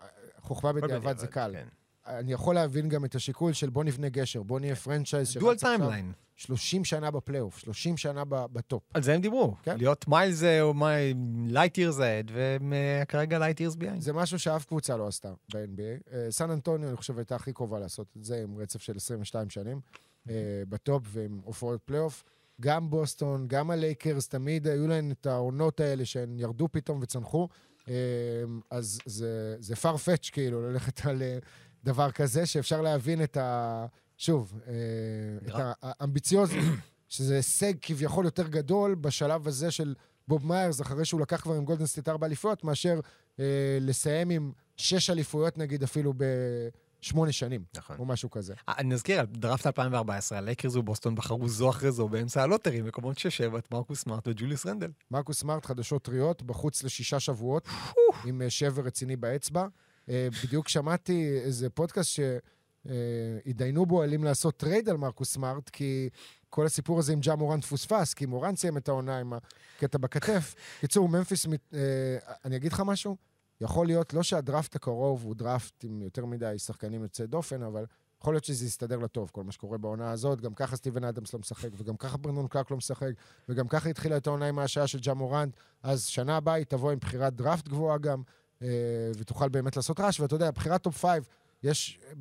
חוכמה בדיעבד זה קל. כן. אני יכול להבין גם את השיקול של בוא נבנה גשר, בוא נהיה פרנצ'ייז דואל שרץ עכשיו טיימליין. 30 שנה בפלייאוף, 30 שנה בטופ. על זה הם דיברו. כן. להיות מיילס או לייט ירס אד, והם אה, כרגע לייט ירס ביין. זה משהו שאף קבוצה לא עשתה ב-NBA. אה, סן אנטוניו, אני חושב, הייתה הכי קרובה לעשות את זה, עם רצף של 22 שנים אה, בטופ ועם הופעות פלייאוף. גם בוסטון, גם הלייקרס, תמיד היו להן את העונות האלה שהן ירדו פתאום וצנחו. אה, אז זה, זה far-fetched, כאילו, ללכת על אה, דבר כזה, שאפשר להבין את ה... שוב, אה, את. האמביציוזיות, שזה הישג כביכול יותר גדול בשלב הזה של בוב מיירס, אחרי שהוא לקח כבר עם גולדן סטייט ארבע אליפויות, מאשר אה, לסיים עם שש אליפויות, נגיד, אפילו ב, שמונה שנים, נכון. או משהו כזה. אה, אני אזכיר, דראפט 2014, הלייקרס ובוסטון בחרו זו אחרי זו באמצע ה lottery, מקומות שש-שבע, את מרקוס סמארט וג'וליוס רנדל. מרקוס סמארט, חדשות טריות, בחוץ לשישה שבועות, עם אה, שבר רציני באצבע. אה, בדיוק שמעתי איזה פודקאסט שהתדיינו בו על אם לעשות טרייד על מרקוס סמארט, כי כל הסיפור הזה עם ג'ה מורנט פוספס, כי מורנט סיים את העונה עם הקטע בכתף. קיצור, ממפיס, מת- אני אגיד לך משהו? יכול להיות, לא שהדראפט הקרוב הוא דראפט עם יותר מדי שחקנים יוצאי דופן, אבל יכול להיות שזה יסתדר לטוב, כל מה שקורה בעונה הזאת. גם ככה סטיבן אדמס לא משחק, וגם ככה ברנדון קלארק לא משחק, וגם ככה התחילה את העונה עם ההשעיה של ג'ה מורנט. אז שנה הבאה היא תבוא עם בחירת דראפט גבוהה גם, אה, ותוכל באמת לעשות רעש. ואתה יודע, בחירת top five, יש אה,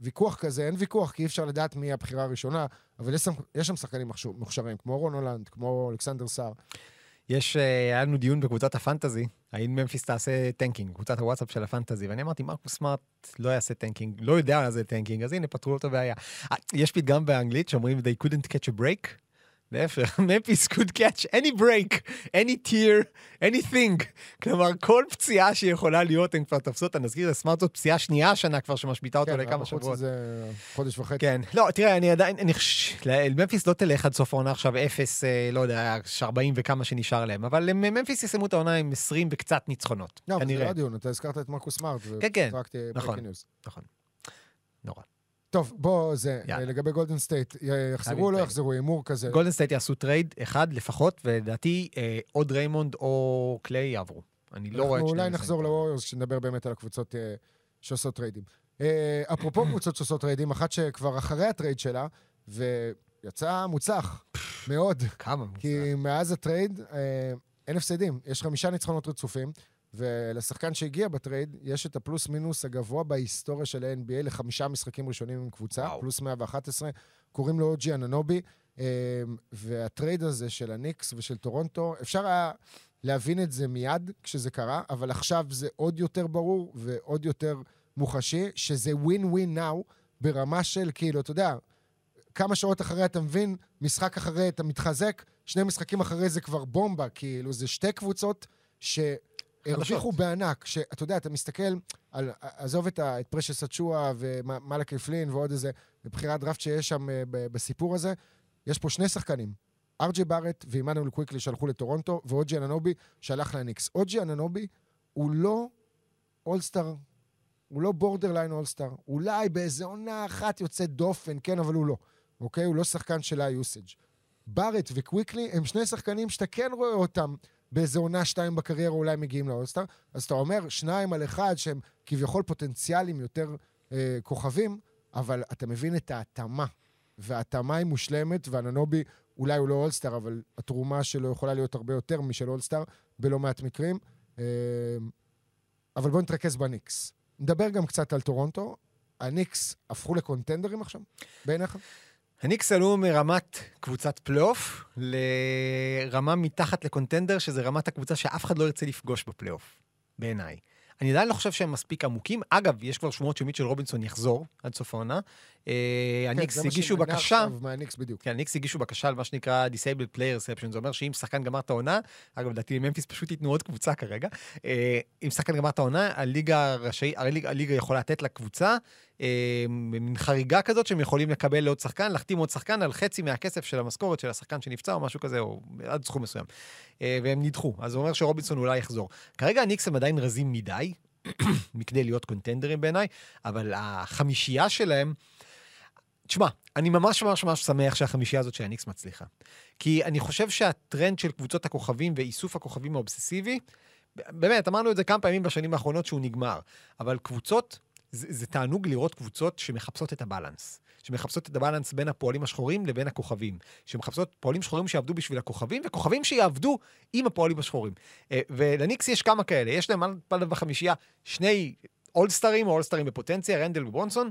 ויכוח כזה, אין ויכוח, כי אי אפשר לדעת מי הבחירה הראשונה, אבל יש שם, יש שם שחקנים מוכשר- מוכשרים, כמו רון הולנד, כמו אלכסנדר סער. יש, אה, היה לנו דיון בקבוצת הפנטזי, האם ממפיס תעשה tanking, קבוצת הוואטסאפ של הפנטזי, ואני אמרתי, מרקוס סמארט לא יעשה tanking, לא יודע מה זה tanking, אז הנה, פתרו לו את הבעיה. אה, יש פתגם באנגלית שאומרים, they couldn't catch a break. להפך, ממפיס could catch any break, any tear, anything. כלומר, כל פציעה שיכולה להיות, הם כבר תפסו אותה. נזכיר, לסמארט זאת פציעה שנייה השנה כבר שמשביתה אותו כן, לכמה שבועות. איזה חודש וחצי. כן. לא, תראה, אני עדיין, אני חושב, ממפיס לא תלך עד סוף העונה עכשיו אפס, אה, לא יודע, 40 וכמה שנשאר להם, אבל ממפיס יסיימו את העונה עם 20 וקצת ניצחונות, לא, אבל זה. לא הדיון, אתה הזכרת את מרקוס סמארט. כן, כן, נכון. נכון. טוב, בוא, זה, יאללה. אה, לגבי גולדן סטייט, יחזרו או לא. יחזרו, הימור כזה. גולדן סטייט יעשו טרייד אחד לפחות, ולדעתי אה, או דריימונד או קליי יעברו. אני לא רואה את אנחנו שניהם אולי נחזור. לווריורס, כשנדבר באמת על הקבוצות אה, שעושות טריידים. אה, אפרופו קבוצות שעושות טריידים, אחת שכבר אחרי הטרייד שלה, ויצא מוצלח מאוד, כמה מוזר. כי מאז הטרייד אה, אין הפסדים. יש חמישה ניצחונות רצופים, ולשחקן שהגיע בטרייד, יש את הפלוס מינוס הגבוה בהיסטוריה של ה-NBA לחמישה משחקים ראשונים עם קבוצה, וואו. פלוס 111, קוראים לו אוג'י אננובי, אה, והטרייד הזה של הניקס ושל טורונטו, אפשר היה להבין את זה מיד כשזה קרה, אבל עכשיו זה עוד יותר ברור ועוד יותר מוחשי, שזה ווין ווין נאו, ברמה של כאילו, אתה יודע, כמה שעות אחרי אתה מבין, משחק אחרי אתה מתחזק, שני משחקים אחרי זה כבר בומבה, כאילו, זה שתי קבוצות שהרוויחו בענק, שאתה יודע, אתה מסתכל על, עזוב את, את פרשס אצ'ואה ומלאקי פלין ועוד איזה בחירת דראפט שיש שם אה, בסיפור הזה, יש פה שני שחקנים, ארג'י בארט ועמנואל קוויקלי שהלכו לטורונטו, ואוג'י אננובי שהלך לניקס. אוג'י אננובי הוא לא אולסטאר, הוא לא borderline all-star. אולי באיזה עונה אחת יוצאת דופן, כן, אבל הוא לא. אוקיי? הוא לא שחקן של ה-usage. בארט וקוויקלי הם שני שחקנים שאתה כן רואה אותם באיזה עונה שתיים בקריירה אולי מגיעים לאולסטאר. אז אתה אומר, שניים על אחד שהם כביכול פוטנציאלים יותר אה, כוכבים, אבל אתה מבין את ההתאמה. וההתאמה היא מושלמת, ואננובי, אולי הוא לא אולסטאר, אבל התרומה שלו יכולה להיות הרבה יותר משל אולסטאר, בלא מעט מקרים. אה, אבל בואו נתרכז בניקס. נדבר גם קצת על טורונטו. הניקס הפכו לקונטנדרים עכשיו, בעיניך? הניקס עלו מרמת קבוצת פלייאוף לרמה מתחת לקונטנדר, שזה רמת הקבוצה שאף אחד לא ירצה לפגוש בפלייאוף, בעיניי. אני עדיין לא חושב שהם מספיק עמוקים. אגב, יש כבר שמועות שמיטשל רובינסון יחזור עד סוף העונה. אה, הניקס כן, מה הגישו בקשה, מהניקס בדיוק. כן, הניקס הגישו בקשה על מה שנקרא Disabled Player Exception, זה אומר שאם שחקן גמר את העונה, אגב, לדעתי ממפיס פשוט ייתנו עוד קבוצה כרגע, אה, אם שחקן גמר את העונה, הליגה הליגה, הליגה יכולה לתת לקבוצה מין חריגה כזאת שהם יכולים לקבל לעוד שחקן, להחתים עוד שחקן על חצי מהכסף של המשכורת של השחקן שנפצע או משהו כזה, או עד סכום מסוים. אה, והם נדחו, אז זה אומר שרובינסון אולי יחזור. כרגע הניקס הם עדיין רזים מדי, מכדי להיות קונטנדרים בעיניי, אבל החמישייה שלהם, תשמע, אני ממש ממש ממש שמח שהחמישייה הזאת של הניקס מצליחה. כי אני חושב שהטרנד של קבוצות הכוכבים ואיסוף הכוכבים האובססיבי, באמת, אמרנו את זה כמה פעמים בשנים האחרונות שהוא נגמר, אבל קבוצות, זה, זה תענוג לראות קבוצות שמחפשות את הבלנס. שמחפשות את הבלנס בין הפועלים השחורים לבין הכוכבים. שמחפשות פועלים שחורים שיעבדו בשביל הכוכבים, וכוכבים שיעבדו עם הפועלים השחורים. אה, ולניקס יש כמה כאלה, יש להם על פניו בחמישייה שני אולסטרים, או אולסטרים בפוטנציה, רנדל וברונסון.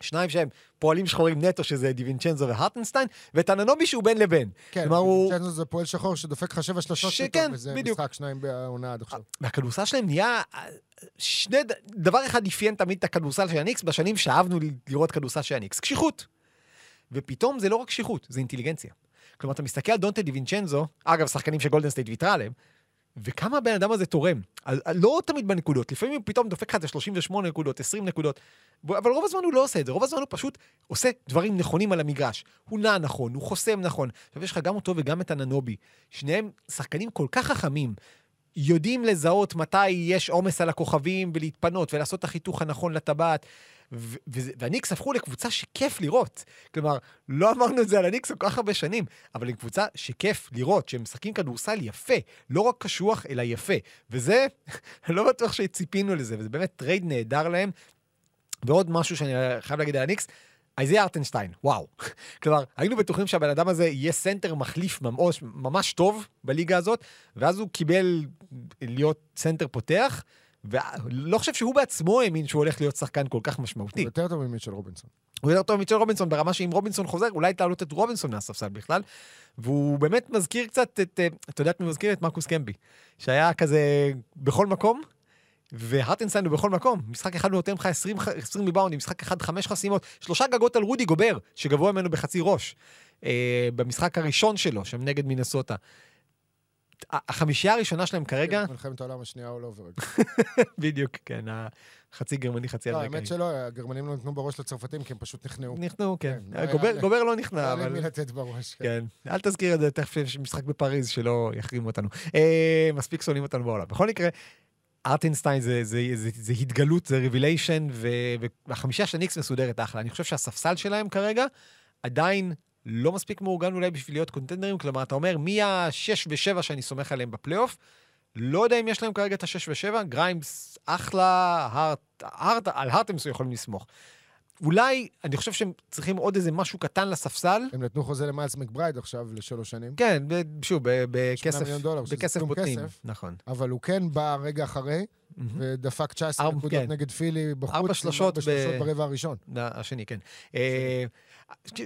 שניים שהם פועלים שחורים נטו, שזה דיווינצ'נזו והרטנסטיין, וטננובי שהוא בין לבין. כן, כלומר, הוא... זה פועל שחור שדופק לך שבע שלושות שכן, פתאום, וזה בדיוק. משחק שניים בעונה עד עכשיו. והכדורסל שלהם נהיה... אה, שני... דבר אחד אפיין תמיד את הכדורסל של הניקס בשנים שאהבנו לראות כדורסל של הניקס, קשיחות. ופתאום זה לא רק קשיחות, זה אינטליגנציה. כלומר, אתה מסתכל על דונטה דיווינצ'נזו, אגב, שחקנים שגולדן סטייט ויתרה עליהם, וכמה הבן אדם הזה תורם. אז, לא תמיד בנקודות, לפעמים הוא פתאום דופק לך את ה-38 נקודות, 20 נקודות, אבל רוב הזמן הוא לא עושה את זה, רוב הזמן הוא פשוט עושה דברים נכונים על המגרש. הוא נע נכון, הוא חוסם נכון. עכשיו יש לך גם אותו וגם את אננובי. שניהם שחקנים כל כך חכמים, יודעים לזהות מתי יש עומס על הכוכבים ולהתפנות ולעשות את החיתוך הנכון לטבעת. ו- והניקס הפכו לקבוצה שכיף לראות. כלומר, לא אמרנו את זה על הניקס כל כך הרבה שנים, אבל היא קבוצה שכיף לראות, שהם משחקים כדורסל יפה, לא רק קשוח, אלא יפה. וזה, לא בטוח שציפינו לזה, וזה באמת טרייד נהדר להם. ועוד משהו שאני חייב להגיד על הניקס, איזיה הארטנשטיין, וואו. כלומר, היינו בטוחים שהבן אדם הזה יהיה סנטר מחליף ממש, ממש טוב בליגה הזאת, ואז הוא קיבל להיות סנטר פותח, ולא חושב שהוא בעצמו האמין שהוא הולך להיות שחקן כל כך משמעותי. הוא יותר טוב ממיטשל רובינסון. הוא יותר טוב ממיטשל רובינסון ברמה שאם רובינסון חוזר, אולי תעלות את רובינסון מהספסל בכלל. והוא באמת מזכיר קצת את, אה, את יודעת מי מזכיר? את מרקוס קמבי. שהיה כזה בכל מקום, והרטנסטיין הוא בכל מקום. משחק אחד הוא נותן לך 20, ח- 20 ריבאונדים, משחק אחד חמש חסימות, שלושה גגות על רודי גובר, שגבוה ממנו בחצי ראש. אה, במשחק הראשון שלו, שם נגד מינסוטה. החמישייה הראשונה שלהם כרגע, מלחמת העולם השנייה all over. בדיוק, כן, החצי גרמני, חצי לא, אמריקני. האמת שלא, הגרמנים לא נתנו בראש לצרפתים כי הם פשוט נכנעו. נכנעו, כן. כן, לא גובר- היה- לא לא נכנע, היה אבל... למי לתת בראש. כן, אל תזכיר את זה, תכף יש משחק בפריז שלא יחרימו אותנו. אה, מספיק שונאים אותנו בעולם. בכל מקרה, הארטנשטיין זה, זה, זה, זה התגלות, זה revelation, והחמישה של ניקס מסודרת אחלה. אני חושב שהספסל שלהם כרגע עדיין לא מספיק מאורגן אולי בשביל להיות קונטנדרים, כלומר, אתה אומר, מי השש ושבע שאני סומך עליהם בפלייאוף? לא יודע אם יש להם כרגע את השש ושבע, גריימס אחלה, הארט, הארט, על הארט הם יכולים לסמוך. אולי, אני חושב שהם צריכים עוד איזה משהו קטן לספסל, הם נתנו חוזה למיילס מקברייד עכשיו לשלוש שנים, כן, שוב, בכסף, מיליון דולר, בכסף בוטנים. כסף. נכון. אבל הוא כן בא רגע אחרי, ודפק 19 ארבע- נקודות כן. נגד פילי בחוץ. ארבע שלושות ברבע הראשון. השני, כן. אה,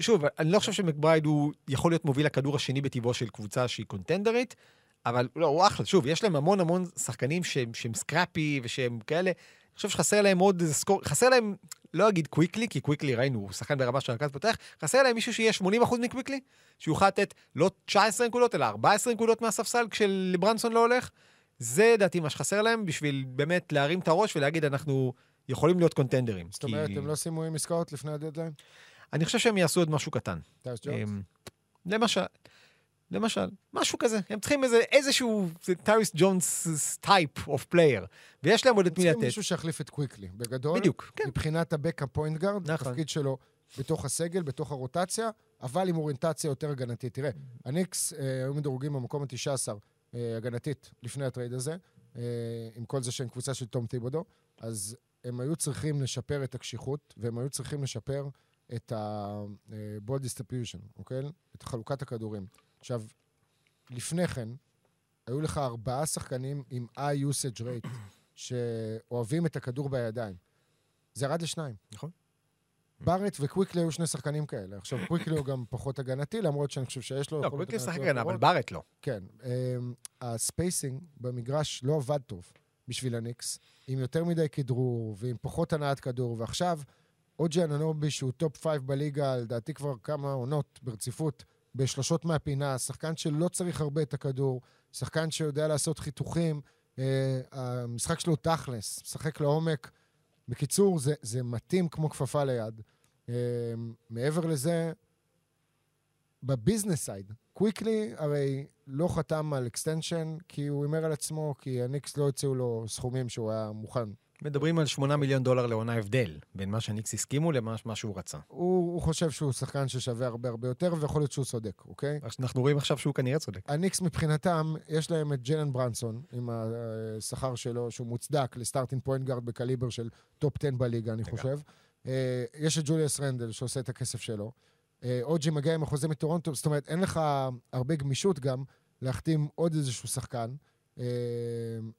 שוב, אני לא חושב שמקברייד הוא יכול להיות מוביל הכדור השני בטבעו של קבוצה שהיא קונטנדרית, אבל לא, הוא אחלה. שוב, יש להם המון המון שחקנים שהם, שהם סקראפי ושהם כאלה. אני חושב שחסר להם עוד איזה סקור, חסר להם, לא אגיד קוויקלי, כי קוויקלי ראינו, הוא שחקן ברמה של רכז פותח, חסר להם מישהו שיהיה 80% מקוויקלי, שיוכל לתת לא 19 נקודות, אלא 14 נקודות מהספסל כשלברנסון לא הולך. זה לדעתי מה שחסר להם בשביל באמת להרים את הראש ולהגיד, אנחנו יכולים להיות קונטנדרים. זאת אומרת, הם לא סיימו עם עסקאות לפני הדדליין? אני חושב שהם יעשו עוד משהו קטן. טייאס ג'ונס? אמ, למשל, למשל, משהו כזה. הם צריכים איזה, איזשהו טייריס ג'ונס טייפ אוף פלייר, ויש להם עוד את מי צריכים לתת. מישהו שיחליף את קוויקלי. בגדול, בדיוק, כן. מבחינת ה backup point guard. התפקיד שלו בתוך הסגל, בתוך הרוטציה, אבל עם אוריינטציה יותר הגנתית. תראה, הניקס אה, היו מדורגים במקום ה-19 אה, הגנתית לפני הטרייד הזה, אה, עם כל זה שהם קבוצה של תום טיבודו, אז הם היו צריכים לשפר את הקשיחות, והם היו צריכים לשפר את ה-ball distribution, אוקיי? את חלוקת הכדורים. עכשיו, לפני כן, היו לך ארבעה שחקנים עם eye-usage rate, שאוהבים את הכדור בידיים. זה ירד לשניים. נכון. בארט וקוויקלי היו שני שחקנים כאלה. עכשיו, קוויקלי הוא גם פחות הגנתי, למרות שאני חושב שיש לו... לא, קוויקלי שחק הגנה, אבל. בארט לא. כן. אמ, ה spacing במגרש לא עבד טוב בשביל הניקס, עם יותר מדי כדרור ועם פחות הנעת כדור, ועכשיו אוג'י אננובי, שהוא top five בליגה, לדעתי כבר כמה עונות ברציפות, בשלושות מהפינה, שחקן שלא צריך הרבה את הכדור, שחקן שיודע לעשות חיתוכים, אה, המשחק שלו תכלס, משחק לעומק. בקיצור, זה, זה מתאים כמו כפפה ליד. אה, מעבר לזה, ב business side, קוויקלי הרי לא חתם על extension כי הוא הימר על עצמו, כי הניקס לא הציעו לו סכומים שהוא היה מוכן. מדברים על 8 מיליון דולר לעונה הבדל, בין מה שהניקס הסכימו למה מה שהוא רצה. הוא, הוא חושב שהוא שחקן ששווה הרבה הרבה יותר, ויכול להיות שהוא צודק, אוקיי? אנחנו רואים עכשיו שהוא כנראה צודק. הניקס מבחינתם, יש להם את ג'לן ברנסון, עם השכר שלו, שהוא מוצדק ל starting point guard בקליבר של top 10 בליגה, אני חושב. אה, יש את ג'וליאס רנדל, שעושה את הכסף שלו. אה, אוג'י מגיע עם החוזה מטורונטו, זאת אומרת, אין לך הרבה גמישות גם להחתים עוד איזשהו שחקן אה,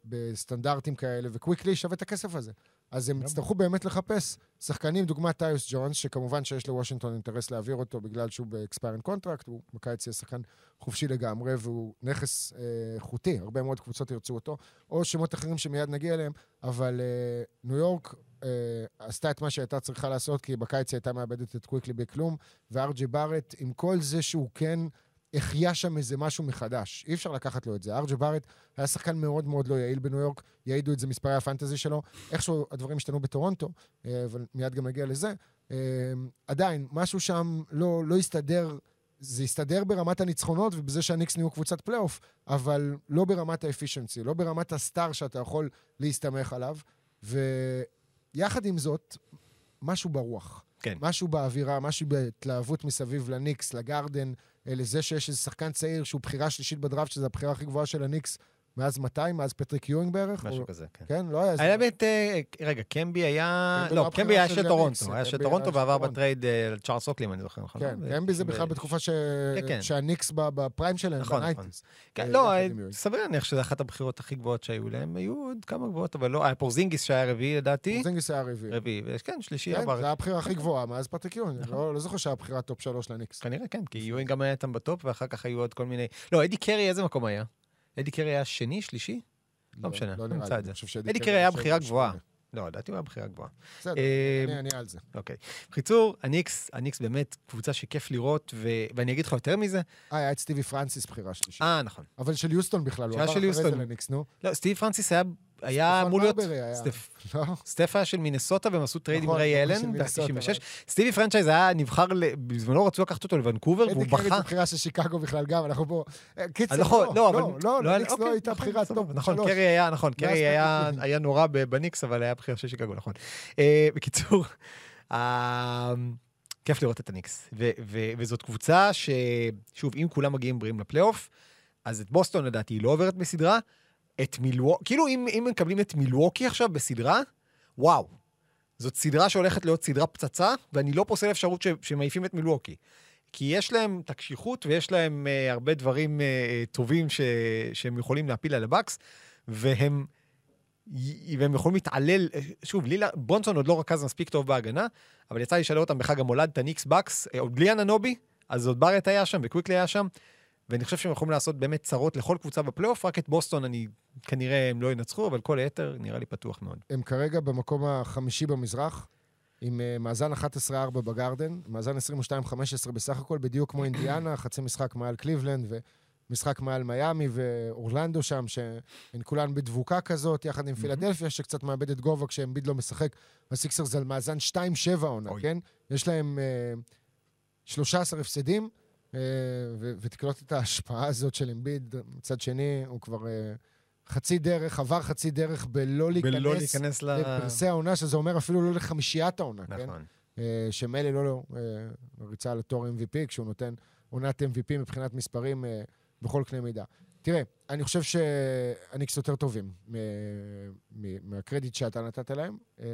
בסטנדרטים כאלה, וקוויקלי שווה את הכסף הזה. אז הם יצטרכו באמת לחפש שחקנים דוגמת טייאס ג'ונס, שכמובן שיש לוושינגטון אינטרס להעביר אותו בגלל שהוא ב expire contract, הוא בקיץ יהיה שחקן חופשי לגמרי, והוא נכס אה, איכותי, הרבה מאוד קבוצות ירצו אותו, או שמות אחרים שמיד נגיע אליהם, אבל אה, ניו יורק אה, עשתה את מה שהייתה צריכה לעשות, כי בקיץ היא הייתה מאבדת את קוויקלי בכלום, וארג'יי בארט, עם כל זה שהוא כן החיה שם איזה משהו מחדש. אי אפשר לקחת לו את זה. ארג'יי בארט היה שחקן מאוד מאוד לא יעיל בניו יורק, יעידו את זה מספרי הפנטזי שלו. איכשהו הדברים השתנו בטורונטו, אה, אבל מיד גם נגיע לזה. אה, עדיין, משהו שם לא, לא הסתדר, זה הסתדר ברמת הניצחונות ובזה שהניקס נהיו קבוצת פלייאוף, אבל לא ברמת ה efficiency, לא ברמת ה star שאתה יכול להסתמך עליו. ויחד עם זאת, משהו ברוח. כן. משהו באווירה, משהו בהתלהבות מסביב לניקס, לגרדן, לזה שיש איזה שחקן צעיר שהוא בחירה שלישית בדראפט, שזו הבחירה הכי גבוהה של הניקס מאז מתי? מאז פטריק יואינג בערך? משהו או... כזה, כן. כן, לא היה... היה באמת, אה, רגע, קמבי היה... לא, לא קמבי היה של טורונטו. היה של טורונטו ועבר. בטרייד אה, צ'ארלס אוקלי, אם אני זוכר נכון. כן, קמבי זה בכלל בתקופה ש... כן, כן. שהניקס ב- ב prime שלהם, נכון, נכון. ב nineties. כן, אה, לא, אה, יואינג. סביר להניח שזו אחת הבחירות הכי גבוהות שהיו להם. היו עוד כמה גבוהות, אבל לא, היה פורזינגיס שהיה רביעי לדעתי. זינגיס היה רביעי. רביעי, וכן, שלישי כן, עבר. זו הבחירה הכי גבוהה מאז פטריק יואינג. לא לא זוכר שהיה בחירת טופ שלוש לניקס. כנראה כן, כי יואינג גם היה איתם בטופ, ואחר כך היו עוד כל מיני... לא, אדי קרי, איזה מקום היה? אדי קרי היה שני, שלישי? לא משנה, לא נמצא. את זה. אדי קרי היה בחירה. גבוהה. לא, לדעתי הוא היה בחירה גבוהה. בסדר, אני- אני על זה. אוקיי. בקיצור, הניקס, הניקס באמת קבוצה שכיף לראות. ואני אגיד לך יותר מזה. אה, היה את סטיבי פרנסיס בחירה שלישית. אה, נכון. אבל של יוסטון בכלל, הוא עבר אחרי זה. לניקס, נו. לא, סטיב פרנסיס היה, היה אמור להיות... לא? סטף היה של מינסוטה והם עשו טרייד עם נכון, ריי אלן מינסוטה, ב-96. סטיבי פרנצ'ייז היה נבחר, בזמנו רצו לקחת אותו לוונקובר, והוא אדי קרי בכה. זו בחירה של שיקגו בכלל גם, אנחנו פה... אה, קיצר, נכון, לא, אבל... לא, לא, היה- לניקס אוקיי, לא הייתה נכון, בחירה טוב. נכון. קרי היה, נכון, קרי היה- נורא בניקס, אבל היה בחירה של שיקגו, נכון. אה, בקיצור, אה, כיף לראות את הניקס. וזאת קבוצה ששוב, אם כולם מגיעים בריאים לפלייאוף, אז את בוסטון לדעתי היא לא עוברת בסדרה. את מילווקי, כאילו אם, אם מקבלים את מילווקי עכשיו בסדרה, וואו. זאת סדרה שהולכת להיות סדרה פצצה, ואני לא פוסל אפשרות ש- שמעיפים את מילווקי. כי יש להם את הקשיחות ויש להם uh, הרבה דברים uh, טובים ש- שהם יכולים להפיל על הבקס, והם, והם יכולים להתעלל, אה, שוב, לילה, ברונסון עוד לא רכז מספיק טוב בהגנה, אבל יצא לי לשאול אותם בחג המולד, את הניקס בקס, אה, עוד בלי אנונובי, אז עוד בארט היה שם וקוויקלי היה שם, ואני חושב שהם יכולים לעשות באמת צרות לכל קבוצה בפלייאוף, רק את בוסטון אני, כנראה הם לא ינצחו, אבל כל היתר נראה לי פתוח מאוד. הם כרגע במקום החמישי במזרח, עם אה, מאזן 11-4 בגרדן, מאזן 22-15 בסך הכל, בדיוק כמו אינדיאנה, חצי משחק מעל קליבלנד ומשחק מעל מיאמי ואורלנדו שם, שהן כולן בדבוקה כזאת, יחד עם פילדלפיה, שקצת מאבדת גובה כשאמביד לא משחק. הסיקסרס על מאזן 2-7 עונה. כן? יש להם אה, 13 הפסדים, ותקלוט את ההשפעה הזאת של אמביד. מצד שני, הוא כבר אה, חצי דרך, עבר חצי דרך בלא להיכנס... לפרסי העונה, שזה אומר אפילו לא לחמישיית העונה, כן? נכון. אה, שמילא לא, לא, אה, ריצה לתור MVP, כשהוא נותן עונת MVP מבחינת מספרים אה, בכל קנה מידה. תראה, אני חושב שהניקס יותר טובים מהקרדיט שאתה נתת להם. אה,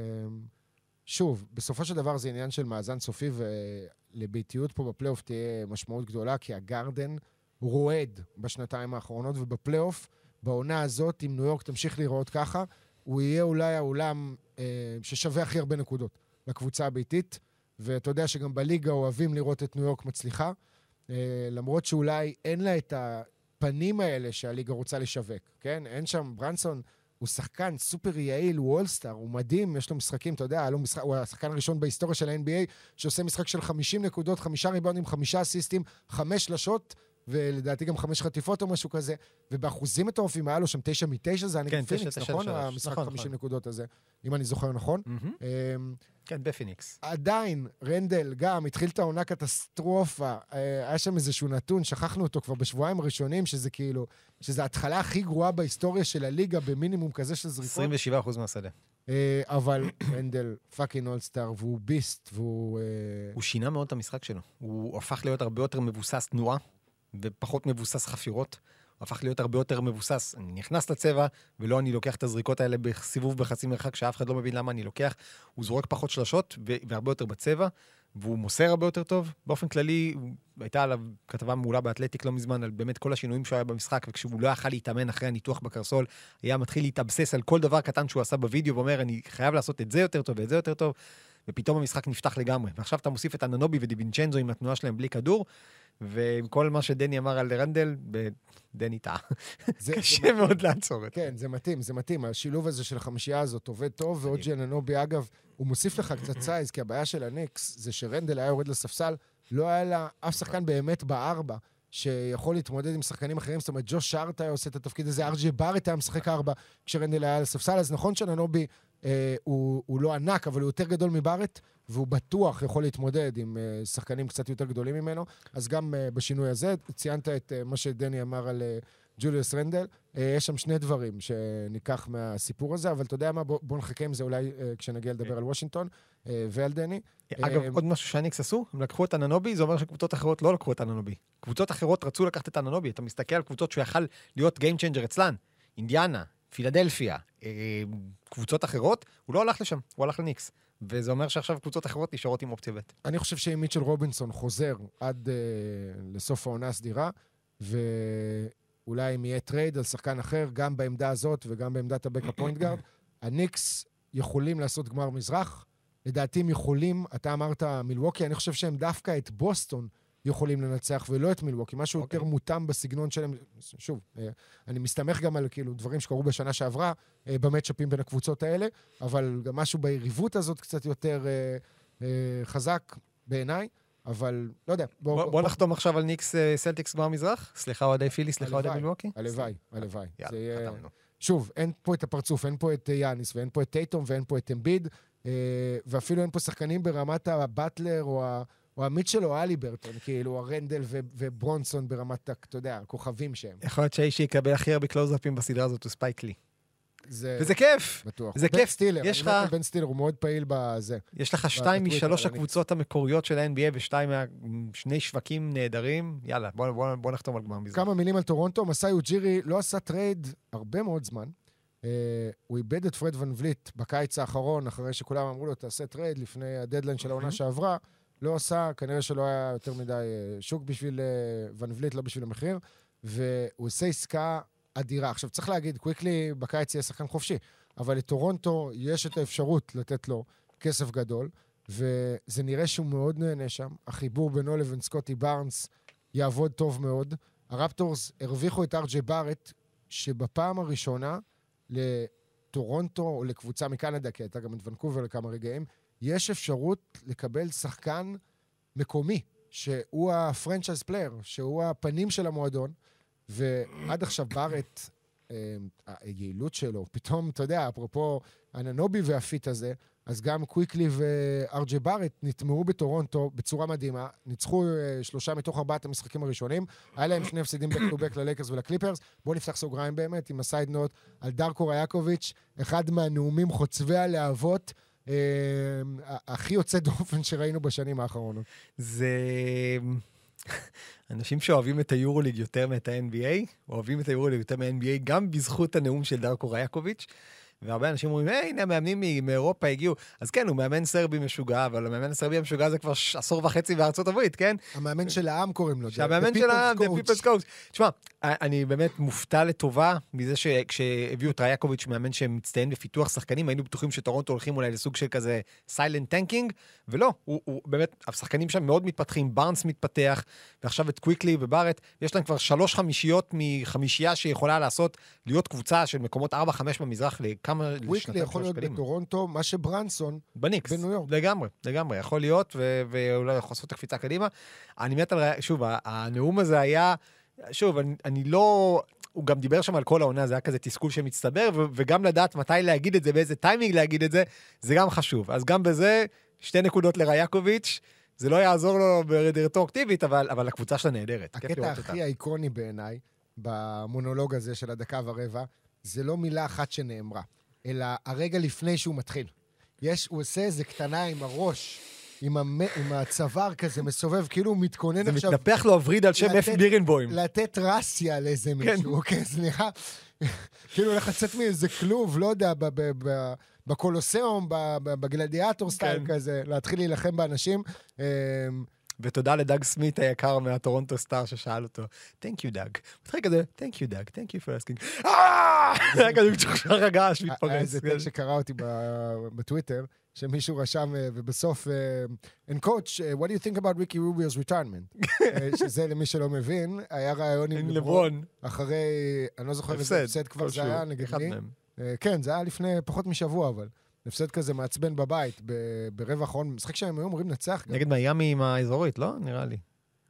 שוב, בסופו של דבר זה עניין של מאזן סופי, ולביתיות פה בפלייאוף תהיה משמעות גדולה, כי הגרדן רועד בשנתיים האחרונות, ובפלייאוף, בעונה הזאת, אם ניו יורק תמשיך להיראות ככה, הוא יהיה אולי האולם אה, ששווה הכי הרבה נקודות לקבוצה הביתית, ואתה יודע שגם בליגה אוהבים לראות את ניו יורק מצליחה, אה, למרות שאולי אין לה את הפנים האלה שהליגה רוצה לשווק, כן? אין שם, ברנסון הוא שחקן סופר יעיל, הוא אולסטאר, הוא מדהים, יש לו משחקים, אתה יודע, לו משחק, הוא השחקן הראשון בהיסטוריה של ה-NBA שעושה משחק של 50 נקודות, חמישה ריבאונדים, חמישה אסיסטים, חמש שלשות, ולדעתי גם חמש חטיפות או משהו כזה, ובאחוזים מטורפים היה לו שם תשע מתשע, זה היה כן, נגד פיניקס, נכון? המשחק נכון, 50 נכון. נקודות הזה, אם אני זוכר נכון. אמ, כן, בפיניקס. עדיין, רנדל גם התחיל את העונה קטסטרופה. אה, היה שם איזשהו נתון, שכחנו אותו כבר בשבועיים הראשונים, שזה כאילו, שזה ההתחלה הכי גרועה בהיסטוריה של הליגה במינימום כזה של זריקות. 27% מהשדה. אה, אבל רנדל fucking אולסטאר, והוא beast, והוא... אה, הוא שינה מאוד את המשחק שלו. הוא הפך להיות הרבה יותר מבוסס תנועה, ופחות מבוסס חפירות. הפך להיות הרבה יותר מבוסס. אני נכנס לצבע, ולא אני לוקח את הזריקות האלה בסיבוב בחצי מרחק, שאף אחד לא מבין למה אני לוקח. הוא זורק פחות שלשות, והרבה יותר בצבע, והוא מוסר הרבה יותר טוב. באופן כללי, הייתה עליו כתבה מעולה באתלטיק לא מזמן, על באמת כל השינויים שהוא היה במשחק, וכשהוא לא יכל להתאמן אחרי הניתוח בקרסול, היה מתחיל להתאבסס על כל דבר קטן שהוא עשה בווידאו, ואומר, אני חייב לעשות את זה יותר טוב ואת זה יותר טוב. ופתאום המשחק נפתח לגמרי. ועכשיו אתה מוסיף את אננובי ודיבינצ'נזו עם התנועה שלהם בלי כדור, ועם כל מה שדני אמר על רנדל, דני טעה. זה- קשה מאוד לעצור את זה. כן, זה מתאים, זה מתאים. השילוב הזה של החמישייה הזאת עובד טוב, ועוד אנונובי, אגב, הוא מוסיף לך קצת size, כי הבעיה של הניקס זה שרנדל היה יורד לספסל, לא היה לה אף שחקן באמת בארבע שיכול להתמודד עם שחקנים אחרים, זאת אומרת, ג'וש היה עושה את התפקיד הזה, אר ג'יי בארט היה משחק ארבע כשרנדל היה על הספסל, אז נכון שאנונובי אה, הוא, הוא לא ענק, אבל הוא יותר גדול מבארט, והוא בטוח יכול להתמודד עם אה, שחקנים קצת יותר גדולים ממנו, אז גם אה, בשינוי הזה, ציינת את אה, מה שדני אמר על אה, ג'וליוס רנדל, אה, יש שם שני דברים שניקח מהסיפור הזה, אבל אתה יודע מה, בוא, בוא נחכה עם זה אולי אה, כשנגיע לדבר על וושינגטון אה, ועל דני. אגב, אה, עוד משהו שהניקס עשו, הם לקחו את אננובי, זה אומר שקבוצות אחרות לא לקחו את אננובי. קבוצות אחרות רצו לקחת את אננובי, אתה מסתכל על קבוצות שהוא יכל להיות Game Changer אצלן, אינדיאנה, פילדלפיה, אה, קבוצות אחרות, הוא לא הלך לשם, הוא הלך לניקס. וזה אומר שעכשיו קבוצות אחרות נשארות עם אופציה ב'. אני חושב שאם מיטשל רובינסון חוזר עד uh, לסוף העונה הסדירה, ואולי אם יהיה טרייד על שחקן אחר, גם בעמדה הזאת וגם בעמדת ה backup point guard, הניקס יכולים לעשות גמר מזרח. לדעתי הם יכולים, אתה אמרת מילווקי, אני חושב שהם דווקא את בוסטון יכולים לנצח ולא את מילווקי, משהו okay. אוקיי. יותר מותאם בסגנון שלהם. שוב, אה, אני מסתמך גם על כאילו דברים שקרו בשנה שעברה אה, במאצ'אפים בין הקבוצות האלה, אבל גם משהו ביריבות הזאת קצת יותר אה, חזק בעיניי, אבל לא יודע. בוא, בוא, בוא נחתום עכשיו על ניקס סלטיקס גמר מזרח. סליחה אוהדי פילי, סליחה אוהדי מילווקי. הלוואי, הלוואי. יאללה, חתמנו. שוב, אין פה את הפרצוף, אין פה את יאניס, ואין פה את טייטום, ואין פה את אמביד, ואפילו אין פה שחקנים ברמת הבטלר או, ה, או המיטשל או ההליברטון, כאילו הרנדל ו, וברונסון ברמת, אתה יודע, הכוכבים שהם. יכול להיות שהאיש שיקבל הכי הרבה קלוזאפים בסדרה הזאת הוא ספייק לי. זה וזה כיף! בטוח. זה כיף. בן סטילר, יש לך- בן סטילר, הוא מאוד פעיל בזה. יש לך שתיים משלוש. הקבוצות המקוריות של ה-NBA ושתיים משני שווקים נהדרים. יאללה, בוא, בוא, בוא נחתום על גמר מזרח. כמה מילים על טורונטו, מסאי אוג'ירי לא עשה טרייד הרבה מאוד זמן. Uh, הוא איבד את פרד ואן וליט בקיץ האחרון, אחרי שכולם אמרו לו, תעשה טרייד לפני הדדליין של העונה שעברה. לא עשה, כנראה שלא היה יותר מדי אה, שוק בשביל uh, ון וליט, לא בשביל המחיר. והוא עושה עסקה אדירה. עכשיו, צריך להגיד, קוויקלי בקיץ יהיה שחקן חופשי, אבל לטורונטו יש את האפשרות לתת לו כסף גדול, וזה נראה שהוא מאוד נהנה שם. החיבור בינו לבין סקוטי בארנס יעבוד טוב מאוד. הרפטורס הרוויחו את ארג'י בארט, שבפעם הראשונה לטורונטו או לקבוצה מקנדה, כי הייתה גם את ונקובר לכמה רגעים, יש אפשרות לקבל שחקן מקומי, שהוא ה franchise player, שהוא הפנים של המועדון, ועד עכשיו בארט, אה, היעילות שלו, פתאום, אתה יודע, אפרופו אנונובי וה fit הזה, אז גם קוויקלי ואר ג'יי בארט נטמעו בטורונטו בצורה מדהימה, ניצחו אה, שלושה מתוך ארבעת המשחקים הראשונים, היה להם שני הפסדים back to back ללייקרס ולקליפרס. בואו נפתח סוגריים באמת עם ה side note על דרקו ריאקוביץ', אחד מהנאומים חוצבי הלהבות. אה, הכי יוצא דופן שראינו בשנים האחרונות. זה... אנשים שאוהבים את היורוליג יותר מאת ה-NBA, אוהבים את היורוליג יותר מה-NBA גם בזכות הנאום של דרקו ריאקוביץ', והרבה אנשים אומרים, היי, הנה, המאמנים מאירופה הגיעו. אז כן, הוא מאמן סרבי משוגע, אבל המאמן הסרבי המשוגע זה כבר ש- עשור וחצי בארצות הברית, כן? המאמן של העם קוראים לו. שהמאמן The של העם, The. People's Coach. תשמע, אני באמת מופתע לטובה מזה שכשהביאו את ראיאקוביץ', מאמן שמצטיין בפיתוח שחקנים, היינו בטוחים שטורונטו הולכים אולי לסוג של כזה silent tanking, ולא, הוא, הוא באמת, השחקנים שם מאוד מתפתחים, בארנס מתפתח, ועכשיו את קוויקלי ובארט, יש להם כבר שלוש חמישיות מחמישייה שיכולה לעשות, להיות קבוצה של מקומות 4-5 במזרח לכמה, קוויקלי יכול להיות קדימה. בטורונטו, מה שברונסון, בניקס. בניו יורק. לגמרי, לגמרי, יכול להיות, ואולי יכול לעשות את הקפיצה קדימה. אני מת על, שוב, הנאום הזה היה, שוב, אני, אני לא... הוא גם דיבר שם על כל העונה, זה היה כזה תסכול שמצטבר, ו- וגם לדעת מתי להגיד את זה, באיזה טיימינג להגיד את זה, זה גם חשוב. אז גם בזה, שתי נקודות לריאקוביץ', זה לא יעזור לו ברטרואקטיבית, אבל, אבל הקבוצה שלה נהדרת. הקטע הכי אותה. איקוני בעיניי, במונולוג הזה של הדקה ורבע, זה לא מילה אחת שנאמרה, אלא הרגע לפני שהוא מתחיל. יש, הוא עושה איזה קטנה עם הראש, עם, המ... עם הצוואר כזה מסובב, כאילו הוא מתכונן זה עכשיו מתנפח לו הווריד על שם אפי בירנבוים. לתת רסיה לאיזה כן. מישהו, אוקיי? זה נראה כאילו הולך לצאת מאיזה כלוב, לא יודע, ב- ב- ב- בקולוסיאום, ב gladiator style כן. כזה, להתחיל להילחם באנשים. ותודה לדאג סמית היקר מהטורונטו סטאר ששאל אותו, Thank you Doug. הוא התחיל כזה, Thank you Doug, Thank you for asking. אה! זה היה כזה משוחרר הגעש היה מתפרץ. איזה טקסט שקרא אותי ב- בטוויטר, שמישהו רשם, אה, ובסוף, אה, And coach, what do you think about Ricky Rubio's retirement? שזה, למי שלא מבין, היה ראיון עם לברון, אחרי, אני לא זוכר איזה הפסד. כבר זה היה? מהם. אה, כן, זה היה לפני פחות משבוע, אבל. הפסד כזה מעצבן בבית, ברבע האחרון, משחק שהם היו אמורים לנצח גם. נגד מיאמי עם האזורית, לא? נראה לי.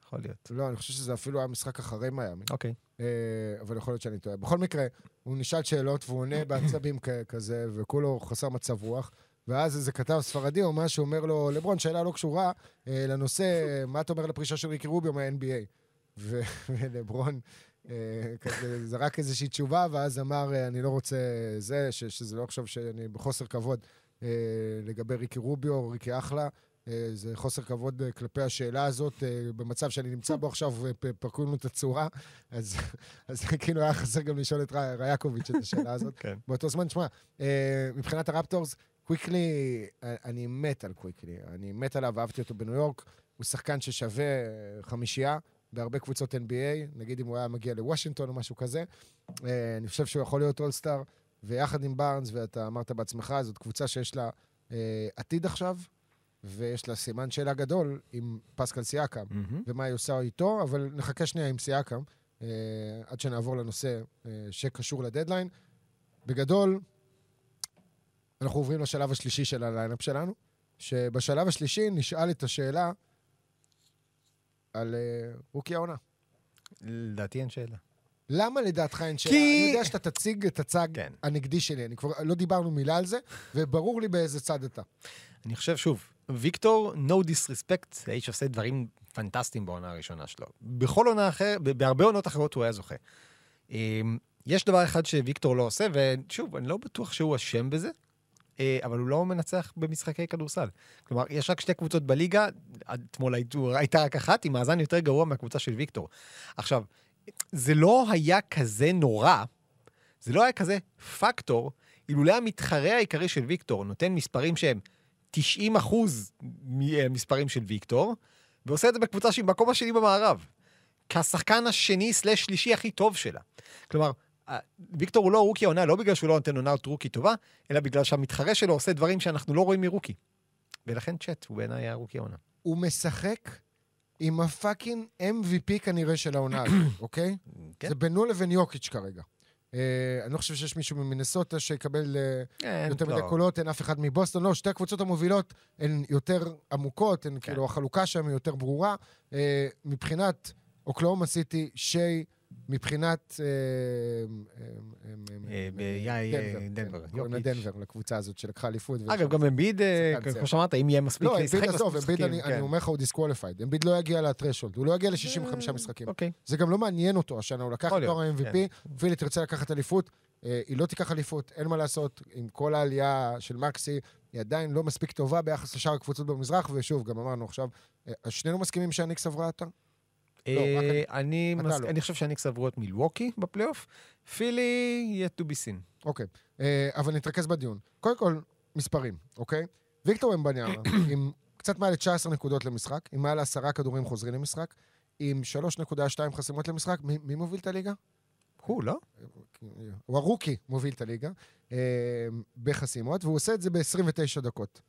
יכול להיות. לא, אני חושב שזה אפילו היה משחק אחרי מיאמי. אוקיי. אה, אבל יכול להיות שאני טועה. בכל מקרה, הוא נשאל שאלות והוא עונה בעצבים כזה, וכולו חסר מצב רוח. ואז איזה כתב ספרדי או משהו אומר לו, לברון, שאלה לא קשורה אה, לנושא, מה אתה אומר על הפרישה של ריקי רוביו מה-NBA? ולברון כזה זרק איזושהי תשובה, ואז אמר, אה, אני לא רוצה זה, ש- שזה לא יחשוב שאני בחוסר כבוד אה, לגבי ריקי רוביו, ריקי אחלה. אה, זה חוסר כבוד אה, כלפי השאלה הזאת, אה, במצב שאני נמצא בו עכשיו, ופרקו לנו את הצורה, אז, אז כאילו היה חסר גם לשאול את רייקוביץ' את השאלה הזאת. כן. באותו זמן, תשמע, אה, מבחינת הרפטורס, קוויקלי, אה, אני מת על קוויקלי, אני מת עליו, אהבתי אותו בניו יורק, הוא שחקן ששווה אה, חמישייה בהרבה קבוצות NBA, נגיד אם הוא היה מגיע לוושינגטון או משהו כזה. אה, אני חושב שהוא יכול להיות אולסטאר, ויחד עם בארנס, ואתה אמרת בעצמך, זאת קבוצה שיש לה אה, עתיד עכשיו, ויש לה סימן שאלה גדול עם פסקל סיאקם. מהמם. ומה היא עושה איתו, אבל נחכה שנייה עם סיאקם, אה, עד שנעבור לנושא אה, שקשור לדדליין. בגדול, אנחנו עוברים לשלב השלישי של הליינאפ שלנו, שבשלב השלישי נשאל את השאלה על אה, רוקי העונה. לדעתי אין שאלה. למה לדעתך אין שאלה? כי- אני יודע שאתה תציג את הצד כן. הנגדי שלי, אני כבר לא דיברנו מילה על זה, וברור לי באיזה צד אתה. אני חושב, שוב, ויקטור, no disrespect, האיש עושה דברים פנטסטיים בעונה הראשונה שלו. בכל עונה אחרת, בהרבה עונות אחרות הוא היה זוכה. אמ, יש דבר אחד שוויקטור לא עושה, ושוב, אני לא בטוח שהוא אשם בזה, אבל הוא לא מנצח במשחקי כדורסל. כלומר, יש רק שתי קבוצות בליגה, אתמול הייתה רק אחת, עם מאזן יותר גרוע מהקבוצה של ויקטור. עכשיו, זה לא היה כזה נורא, זה לא היה כזה פקטור, אילולא המתחרה העיקרי של ויקטור נותן מספרים שהם 90 אחוז מספרים של ויקטור, ועושה את זה בקבוצה שהיא במקום השני במערב. כשחקן השני slash שלישי הכי טוב שלה. כלומר, ויקטור הוא לא רוקי העונה, לא בגלל שהוא לא נותן עונת רוקי טובה, אלא בגלל שהמתחרה שלו עושה דברים שאנחנו לא רואים מרוקי. ולכן צ'אט הוא בעיניי היה רוקי העונה. הוא משחק עם ה fucking MVP כנראה של העונה הזאת, אוקיי? כן. זה בינו לבין יוקיץ' כרגע. אה, אני לא חושב שיש מישהו ממינסוטה שיקבל אה, יותר מדי לא. קולות, אין אף אחד מבוסטון. לא, שתי הקבוצות המובילות הן יותר עמוקות, הן כן. כאילו, החלוקה שם היא יותר ברורה. אה, מבחינת אוקלהומה סיטי, שיי, מבחינת... אה, אה, אה, אה, יאי, כן, דנבר, קוראים לה. דנבר, לקבוצה הזאת שלקחה אליפות. אגב, גם אמביד. כמו שאמרת, אם יהיה מספיק לא, לשחק אמביד עזוב, אמביד, משחקים, אני כן. אומר לך, הוא disqualified. אמביד לא יגיע ל threshold, הוא לא יגיע ל-65 משחקים. אוקיי. זה גם לא מעניין אותו השנה, הוא לקח את תואר ה-MVP, כן. פילי תרצה לקחת אליפות, היא לא תיקח אליפות, אין מה לעשות, עם כל העלייה של מקסי, היא עדיין לא מספיק טובה ביחס לשאר הקבוצות במזרח, ושוב, גם אמרנו עכשיו, שנינו מסכימים שהניקס עברה אותה? לא, אה, אני. לא. אני חושב שהניקס עברו את מילווקי בפלייאוף. פילי, yet to be seen. אוקיי, אה, אבל נתרכז בדיון. קודם כל, מספרים, אוקיי? ויקטור אמבניאמה, עם קצת מעל ל-19 נקודות למשחק, עם מעל עשרה כדורים חוזרים למשחק, עם 3.2 חסימות למשחק, מי, מי מוביל את הליגה? הוא, לא? הוא הרוקי מוביל את הליגה אה, בחסימות, והוא עושה את זה ב-29 דקות.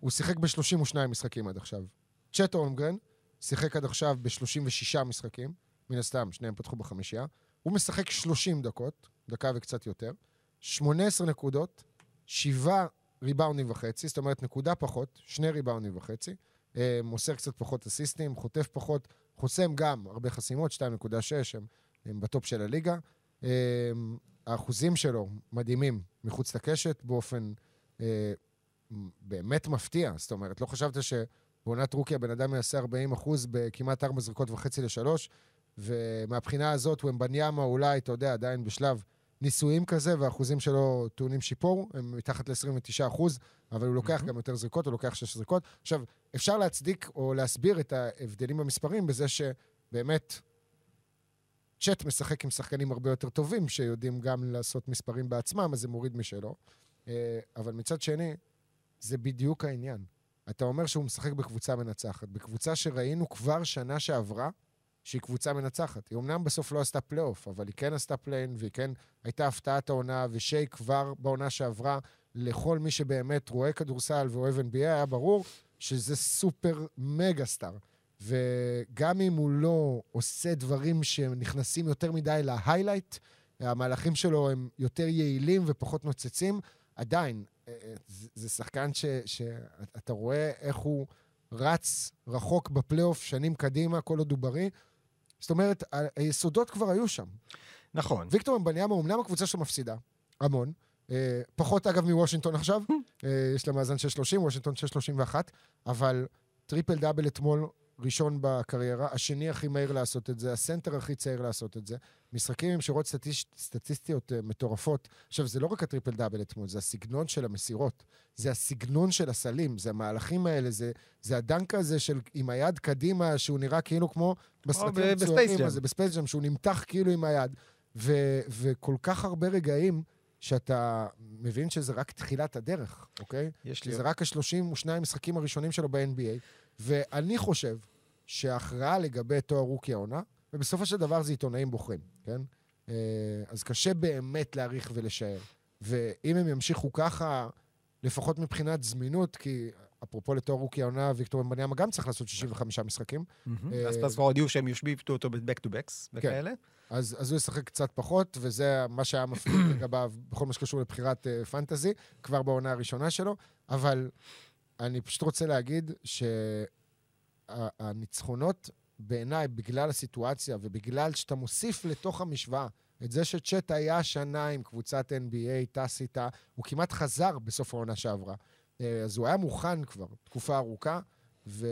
הוא שיחק ב-32 משחקים עד עכשיו. צ'ט אולמגרן שיחק עד עכשיו ב-36 משחקים, מן הסתם, שניהם פתחו בחמישייה. הוא משחק 30 דקות, דקה וקצת יותר, 18 נקודות, 7 ריבאונדים וחצי, זאת אומרת נקודה פחות, שני ריבאונדים וחצי, אה, מוסר קצת פחות אסיסטים, חוטף פחות, חוסם גם הרבה חסימות, 2.6, הם, הם בטופ של הליגה. אה, האחוזים שלו מדהימים מחוץ לקשת באופן אה, באמת מפתיע. זאת אומרת, לא חשבת שבעונת רוקי הבן אדם יעשה 40 אחוז בכמעט 4 זריקות וחצי לשלוש, ומהבחינה הזאת הוא אמבניאמה אולי, אתה יודע, עדיין בשלב ניסויים כזה, והאחוזים שלו טעונים שיפור, הם מתחת ל-29 אחוז, אבל הוא לוקח גם יותר זריקות, הוא לוקח 6 זריקות. עכשיו, אפשר להצדיק או להסביר את ההבדלים במספרים בזה שבאמת צ'אט משחק עם שחקנים הרבה יותר טובים, שיודעים גם לעשות מספרים בעצמם, אז זה מוריד משלו. אה, אבל מצד שני, זה בדיוק העניין. אתה אומר שהוא משחק בקבוצה מנצחת, בקבוצה שראינו כבר שנה שעברה שהיא קבוצה מנצחת. היא אמנם בסוף לא עשתה פלייאוף, אבל היא כן עשתה פליי אין, והיא כן הייתה הפתעת העונה, ושיי כבר בעונה שעברה, לכל מי שבאמת רואה כדורסל ואוהב NBA, היה ברור שזה סופר מגה סטאר. וגם אם הוא לא עושה דברים שנכנסים יותר מדי להיילייט, המהלכים שלו הם יותר יעילים ופחות נוצצים, עדיין, זה, זה שחקן ש- שאתה רואה איך הוא רץ רחוק בפלייאוף שנים קדימה, כל עוד הוא בריא. זאת אומרת, היסודות כבר היו שם. נכון. ויקטור וומבניאמה, אמנם הקבוצה שלו מפסידה, המון. אה, פחות, אגב, מוושינגטון עכשיו. אה, יש לה מאזן 6.30, וושינגטון 6.31, אבל טריפל דאבל אתמול, ראשון בקריירה, השני הכי מהיר לעשות את זה, הסנטר הכי צעיר לעשות את זה. משחקים עם שורות סטטיש, סטטיסטיות אה, מטורפות. עכשיו, זה לא רק הטריפל דאבל אתמול, זה הסגנון של המסירות, זה הסגנון של הסלים, זה המהלכים האלה, זה, זה הדנק הזה של עם היד קדימה, שהוא נראה כאילו כמו בסרטים ב- בספייס המצוירים, ג'אם. הזה, בספייס ג'אם, שהוא נמתח כאילו עם היד. ו, וכל כך הרבה רגעים שאתה מבין שזה רק תחילת הדרך, אוקיי? יש לי... שזה רק ה-32 משחקים הראשונים שלו ב-NBA, ואני חושב שההכרעה לגבי תואר רוקי העונה, ובסופו של דבר זה עיתונאים בוחרים, כן? אה, אז קשה באמת להעריך ולשער. ואם הם ימשיכו ככה, לפחות מבחינת זמינות, כי אפרופו לתואר רוקי העונה, ויקטור אמבניאמה גם צריך לעשות 65 משחקים. אה, אז כבר הודיעו שהם יושבים אותו ב-back to backs וכאלה. אז, אז הוא ישחק קצת פחות, וזה מה שהיה מפחיד לגביו בכל מה שקשור לבחירת uh, פנטזי, כבר בעונה הראשונה שלו. אבל אני פשוט רוצה להגיד שהניצחונות, בעיניי, בגלל הסיטואציה ובגלל שאתה מוסיף לתוך המשוואה את זה שצ'אט היה השנה עם קבוצת NBA, טס איתה, הוא כמעט חזר בסוף העונה שעברה. אה, אז הוא היה מוכן כבר תקופה ארוכה, ו...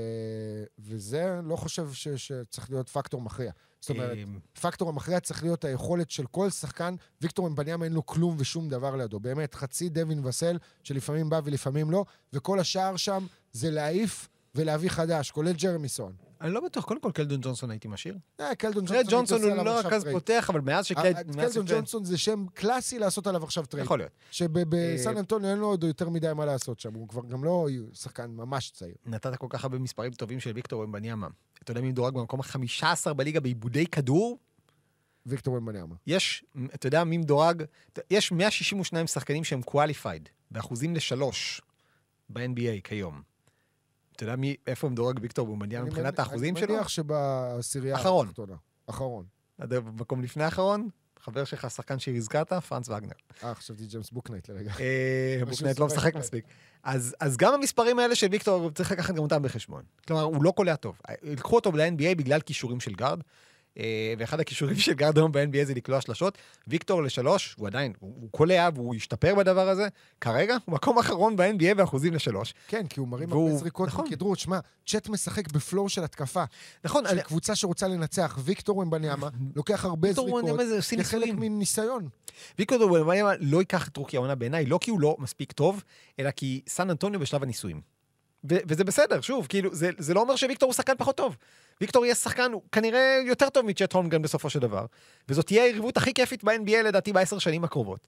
וזה לא חושב ש... שצריך להיות פקטור מכריע. זאת אומרת, אמ, פקטור המכריע צריך להיות היכולת של כל שחקן, ויקטור אמבניאמה אין לו כלום ושום דבר לידו. באמת, חצי דווין וסל, שלפעמים בא ולפעמים לא, וכל השאר שם זה להעיף ולהביא חדש, כולל ג'רמי סון. אני לא בטוח, קודם כל קלדון ג'ונסון הייתי משאיר. אה, קלדון קלד ג'ונסון, הוא לא רכז טרייד. פותח, אבל מאז אה, שקלד... אה, קלדון ג'ונסון זה שם קלאסי לעשות עליו עכשיו טרייד. יכול להיות. שבסן אה, אנטוניו אין לו עוד יותר מדי מה לעשות שם, הוא כבר גם לא שחקן ממש צעיר. נתת כל כך הרבה מספרים טובים של ויקטור וומבניאמה. אתה יודע מי מדורג במקום ה-15 בליגה באיבודי כדור? ויקטור וומבניאמה. יש, אתה יודע מי מדורג? יש 162 שחקנים שהם qualified, באחוזים לשלוש ב-NBA כיום. אתה יודע מי, איפה מדורג ויקטור אני מבחינת האחוזים אני שלו? מניח שבעשירייה. התחתונה. אחרון. במקום לפני האחרון? חבר שלך, שחקן שהזכרת, פרנץ ואגנר. אה, חשבתי ג'יימס בוקנייט לרגע. אה, בוקנייט לא משחק. מספיק. אז גם המספרים האלה של ויקטור, צריך לקחת גם אותם בחשבון. כלומר, הוא לא קולע טוב. לקחו אותו ל-NBA בגלל כישורים של גארד, אה, ואחד הכישורים של גארד היום ב-NBA זה לקלוע שלשות. ויקטור לשלוש, הוא עדיין, הוא הוא קולע והוא ישתפר בדבר הזה. כרגע, הוא מקום אחרון ב-NBA באחוזים לשלוש. כן, כי הוא מרים והוא- הרבה זריקות נכון. מכדרות. שמע, צ'אט משחק בפלואו של התקפה. נכון, של אני- קבוצה שרוצה לנצח. ויקטור אמבניאמה לוקח הרבה זריקות כחלק. מניסיון. ויקטור וואנמה לא ייקח את רוקי העונה בעיניי, לא כי הוא לא מספיק טוב, אלא כי סן אנטוניו בשלב הניסויים. וזה בסדר, שוב, כאילו, זה, זה לא אומר שוויקטור הוא שחקן פחות טוב. ויקטור יהיה שחקן, הוא כנראה יותר טוב מצ'ט הולמגרן בסופו של דבר, וזאת תהיה היריבות הכי כיפית ב-NBA לדעתי בעשר שנים הקרובות.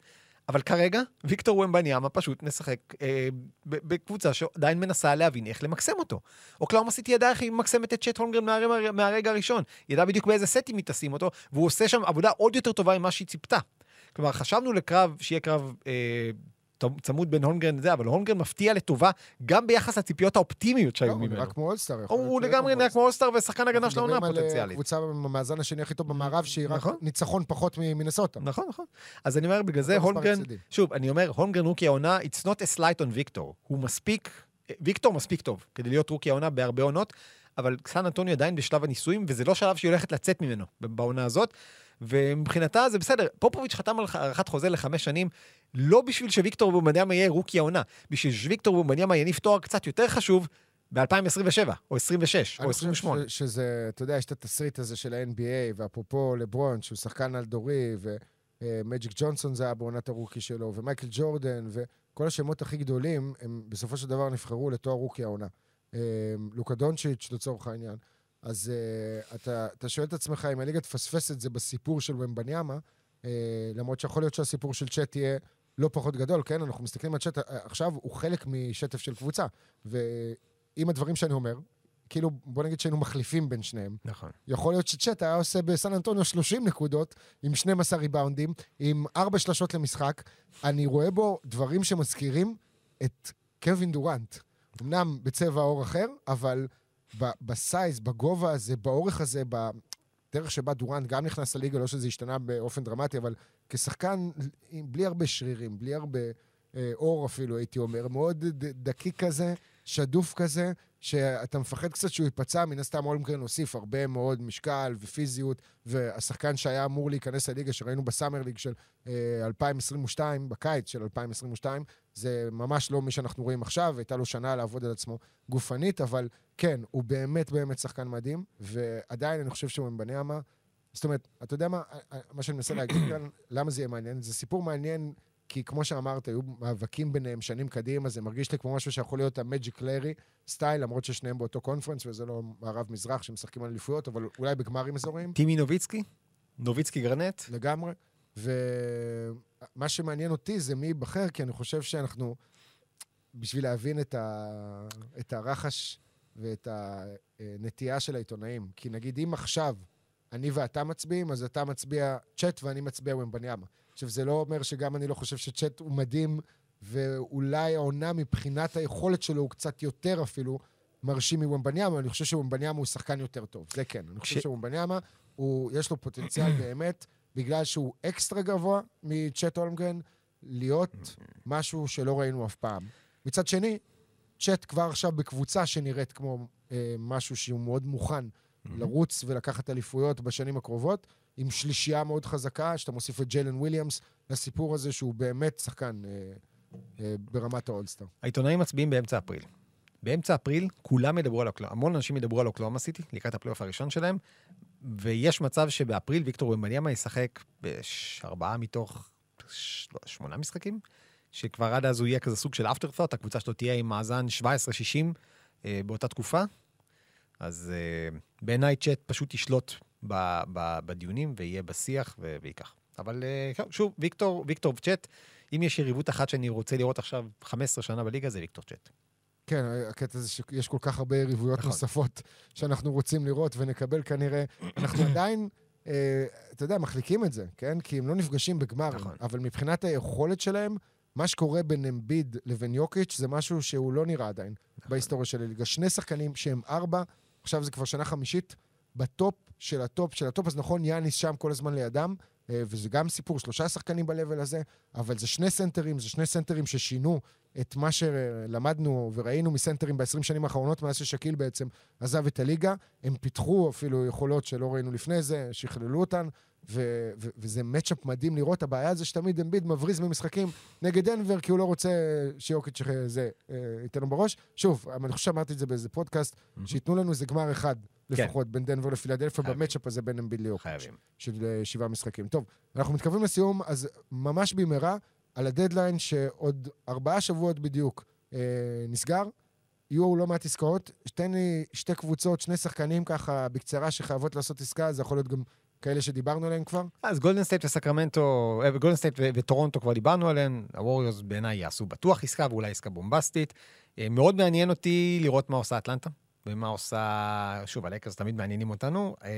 אבל כרגע, ויקטור ומבניאמה פשוט משחק אה, בקבוצה שעדיין מנסה להבין איך למקסם אותו. אוקלאומה סיטי ידע איך היא ממקסמת את צ'ט הולמגרן מהרגע, מהרגע הראשון. היא ידעה בדיוק באיזה סטים היא תשים אותו, והוא עושה שם עבודה עוד יותר טובה ממה שהיא ציפתה. כלומר, חשבנו לקרב, שיהיה קרב אה, צמוד בין הולמגרן לזה, אבל הולמגרן מפתיע לטובה גם ביחס לציפיות האופטימיות לא, שהיו הוא ממנו. נראה כמו אולסטאר. הוא הוא לגמרי נראה כמו אולסטאר ושחקן הגנה של העונה אנחנו מדברים על, אה, הפוטנציאלית. קבוצה במאזן השני הכי טוב במערב, שהיא רק נכון. ניצחון פחות ממינסוטה. נכון, נכון. אז אני אומר, בגלל זה הפסדים. שוב, אני אומר, הולמגרן רוקי העונה, it's not a slight on ויקטור. הוא מספיק, ויקטור מספיק טוב כדי להיות רוקי העונה בהרבה עונות, אבל סן אנטוניו עדיין בשלב הניסויים, וזה לא שלב שהיא הולכת לצאת ממנו בעונה הזאת. ומבחינתה זה בסדר. פופוביץ' חתם על הארכת חוזה לחמש שנים, לא בשביל שוויקטור בומבניאמה יהיה רוקי העונה, בשביל שוויקטור בומבניאמה יניף תואר קצת יותר חג'וב ב-2027, או 26, או אני חושב 28. שזה, אתה יודע, יש את התסריט הזה של ה-NBA, ואפרופו לברון, שהוא שחקן על דורי, ומג'יק ג'ונסון זה היה בעונת הרוקי שלו, ומייקל ג'ורדן, וכל השמות הכי גדולים, הם בסופו של דבר נבחרו לתואר רוקי העונה. אה, לוקה דונצ'יץ', לצורך העניין. אז uh, אתה, אתה שואל את עצמך אם הליגה תפספס את זה בסיפור של ומבניאמה, uh, למרות שיכול להיות שהסיפור של צ'אט יהיה לא פחות גדול, כן? אנחנו מסתכלים על צ'אט, אה, עכשיו הוא חלק משטף של קבוצה. ועם הדברים שאני אומר, כאילו, בוא נגיד שהיינו מחליפים בין שניהם. נכון. יכול להיות שצ'אט היה עושה בסן אנטוניו 30 נקודות, עם 12 ריבאונדים, עם 4 שלשות למשחק. אני רואה בו דברים שמזכירים את קווין דורנט. אמנם בצבע עור אחר, אבל בסייז, בגובה הזה, באורך הזה, בדרך שבה דורנט גם נכנס לליגה, לא שזה השתנה באופן דרמטי, אבל כשחקן בלי הרבה שרירים, בלי הרבה אה, אור אפילו, הייתי אומר, מאוד דקיק כזה, שדוף כזה, שאתה מפחד קצת שהוא ייפצע, מן הסתם אולמגרן הוסיף הרבה מאוד משקל ופיזיות, והשחקן שהיה אמור להיכנס לליגה, שראינו בסאמר ליג של אה, 2022, בקיץ של 2022, זה ממש לא מי שאנחנו רואים עכשיו, הייתה לו שנה לעבוד על עצמו גופנית, אבל כן, הוא באמת באמת שחקן מדהים, ועדיין אני חושב שהוא מבניאמה. זאת אומרת, אתה יודע מה, מה שאני מנסה להגיד כאן, למה זה יהיה מעניין? זה סיפור מעניין, כי כמו שאמרת, היו מאבקים ביניהם שנים קדימה, זה מרגיש לי כמו משהו שיכול להיות המג'יק לארי סטייל, למרות ששניהם באותו קונפרנס, וזה לא מערב-מזרח שמשחקים על אליפויות, אבל אולי בגמרים אזוריים. טימי נוביצקי? נוביצקי גרנט? לגמרי. ומה שמעניין אותי זה מי ייבחר, כי אני חושב שאנחנו, בשביל להבין את, ה... את הרחש ואת הנטייה של העיתונאים, כי נגיד אם עכשיו אני ואתה מצביעים, אז אתה מצביע צ'אט ואני מצביע ומבניאמה. עכשיו, זה לא אומר שגם אני לא חושב שצ'אט הוא מדהים, ואולי העונה מבחינת היכולת שלו הוא קצת יותר אפילו מרשים מוומבניאמה, אני חושב שוומבניאמה הוא שחקן יותר טוב, זה כן. אני חושב ש- שוומבניאמה, יש לו פוטנציאל באמת, בגלל שהוא אקסטרה גבוה מצ'אט אולמגרן, להיות משהו שלא ראינו אף פעם. מצד שני, צ'אט כבר עכשיו בקבוצה שנראית כמו אה, משהו שהוא מאוד מוכן לרוץ ולקחת אליפויות בשנים הקרובות, עם שלישייה מאוד חזקה, שאתה מוסיף את ג'יילן וויליאמס לסיפור הזה, שהוא באמת שחקן אה, אה, ברמת האולסטאר. העיתונאים מצביעים באמצע אפריל. באמצע אפריל כולם ידברו על אוקלהומה, המון אנשים ידברו על אוקלהומה סיטי, לקראת הפלייאוף הראשון שלהם, ויש מצב שבאפריל ויקטור וומבניאמה ישחק בארבעה מתוך ש- שמונה משחקים, שכבר עד אז הוא יהיה כזה סוג של אפטר ת'וט, הקבוצה שלו תהיה עם מאזן 17-60 אה, באותה תקופה. אז אה, בעיניי צ'אט פשוט ישלוט ב, ב, בדיונים ויהיה בשיח ו- וייקח. אבל אה, שוב, ויקטור, ויקטור וצ'אט, אם יש יריבות אחת שאני רוצה לראות עכשיו 15 שנה בליגה, זה ויקטור צ'אט. כן, הקטע זה שיש כל כך הרבה יריבויות נכון. נוספות שאנחנו רוצים לראות ונקבל כנראה. אנחנו עדיין, אה, אתה יודע, מחליקים את זה, כן? כי הם לא נפגשים בגמר, נכון. אבל מבחינת היכולת שלהם, מה שקורה בין אמביד לבין יוקיץ' זה משהו שהוא לא נראה עדיין נכון. בהיסטוריה של הליגה. שני שחקנים שהם ארבע, עכשיו זה כבר שנה חמישית, בטופ של הטופ של הטופ, אז נכון, יאניס שם כל הזמן לידם, אה, וזה גם סיפור, שלושה שחקנים ב-level הזה, אבל זה שני סנטרים, זה שני סנטרים ששינו את מה שלמדנו וראינו מסנטרים ב-20 שנים האחרונות, מאז ששקיל בעצם עזב את הליגה. הם פיתחו אפילו יכולות שלא ראינו לפני זה, שכללו אותן, ו- ו- וזה מצ'אפ מדהים לראות. הבעיה זה שתמיד אמביד מבריז במשחקים נגד דנבר, כי הוא לא רוצה שיוקיץ' אה, זה אה, ייתן לו בראש. שוב, אני חושב שאמרתי את זה באיזה פודקאסט, שייתנו לנו איזה גמר אחד כן. לפחות בין דנבר לפילדלפיה. במצ'אפ הזה בין אמביד ליוקיץ'. של אה, שבעה משחקים. טוב, אנחנו מתקרבים לסיום, אז ממש במהרה, על הדדליין שעוד ארבעה שבועות בדיוק אה, נסגר, יהיו לא מעט עסקאות. תן לי שתי קבוצות, שני שחקנים ככה בקצרה שחייבות לעשות עסקה, זה יכול להיות גם כאלה שדיברנו עליהם כבר. אז גולדן סטייט וסקרמנטו, אה, גולדן סטייט וטורונטו כבר דיברנו עליהן, הווריורס בעיניי יעשו בטוח עסקה ואולי עסקה בומבסטית. אה, מאוד מעניין אותי לראות מה עושה אטלנטה, ומה עושה, שוב, הלייקרס תמיד מעניינים אותנו, אה,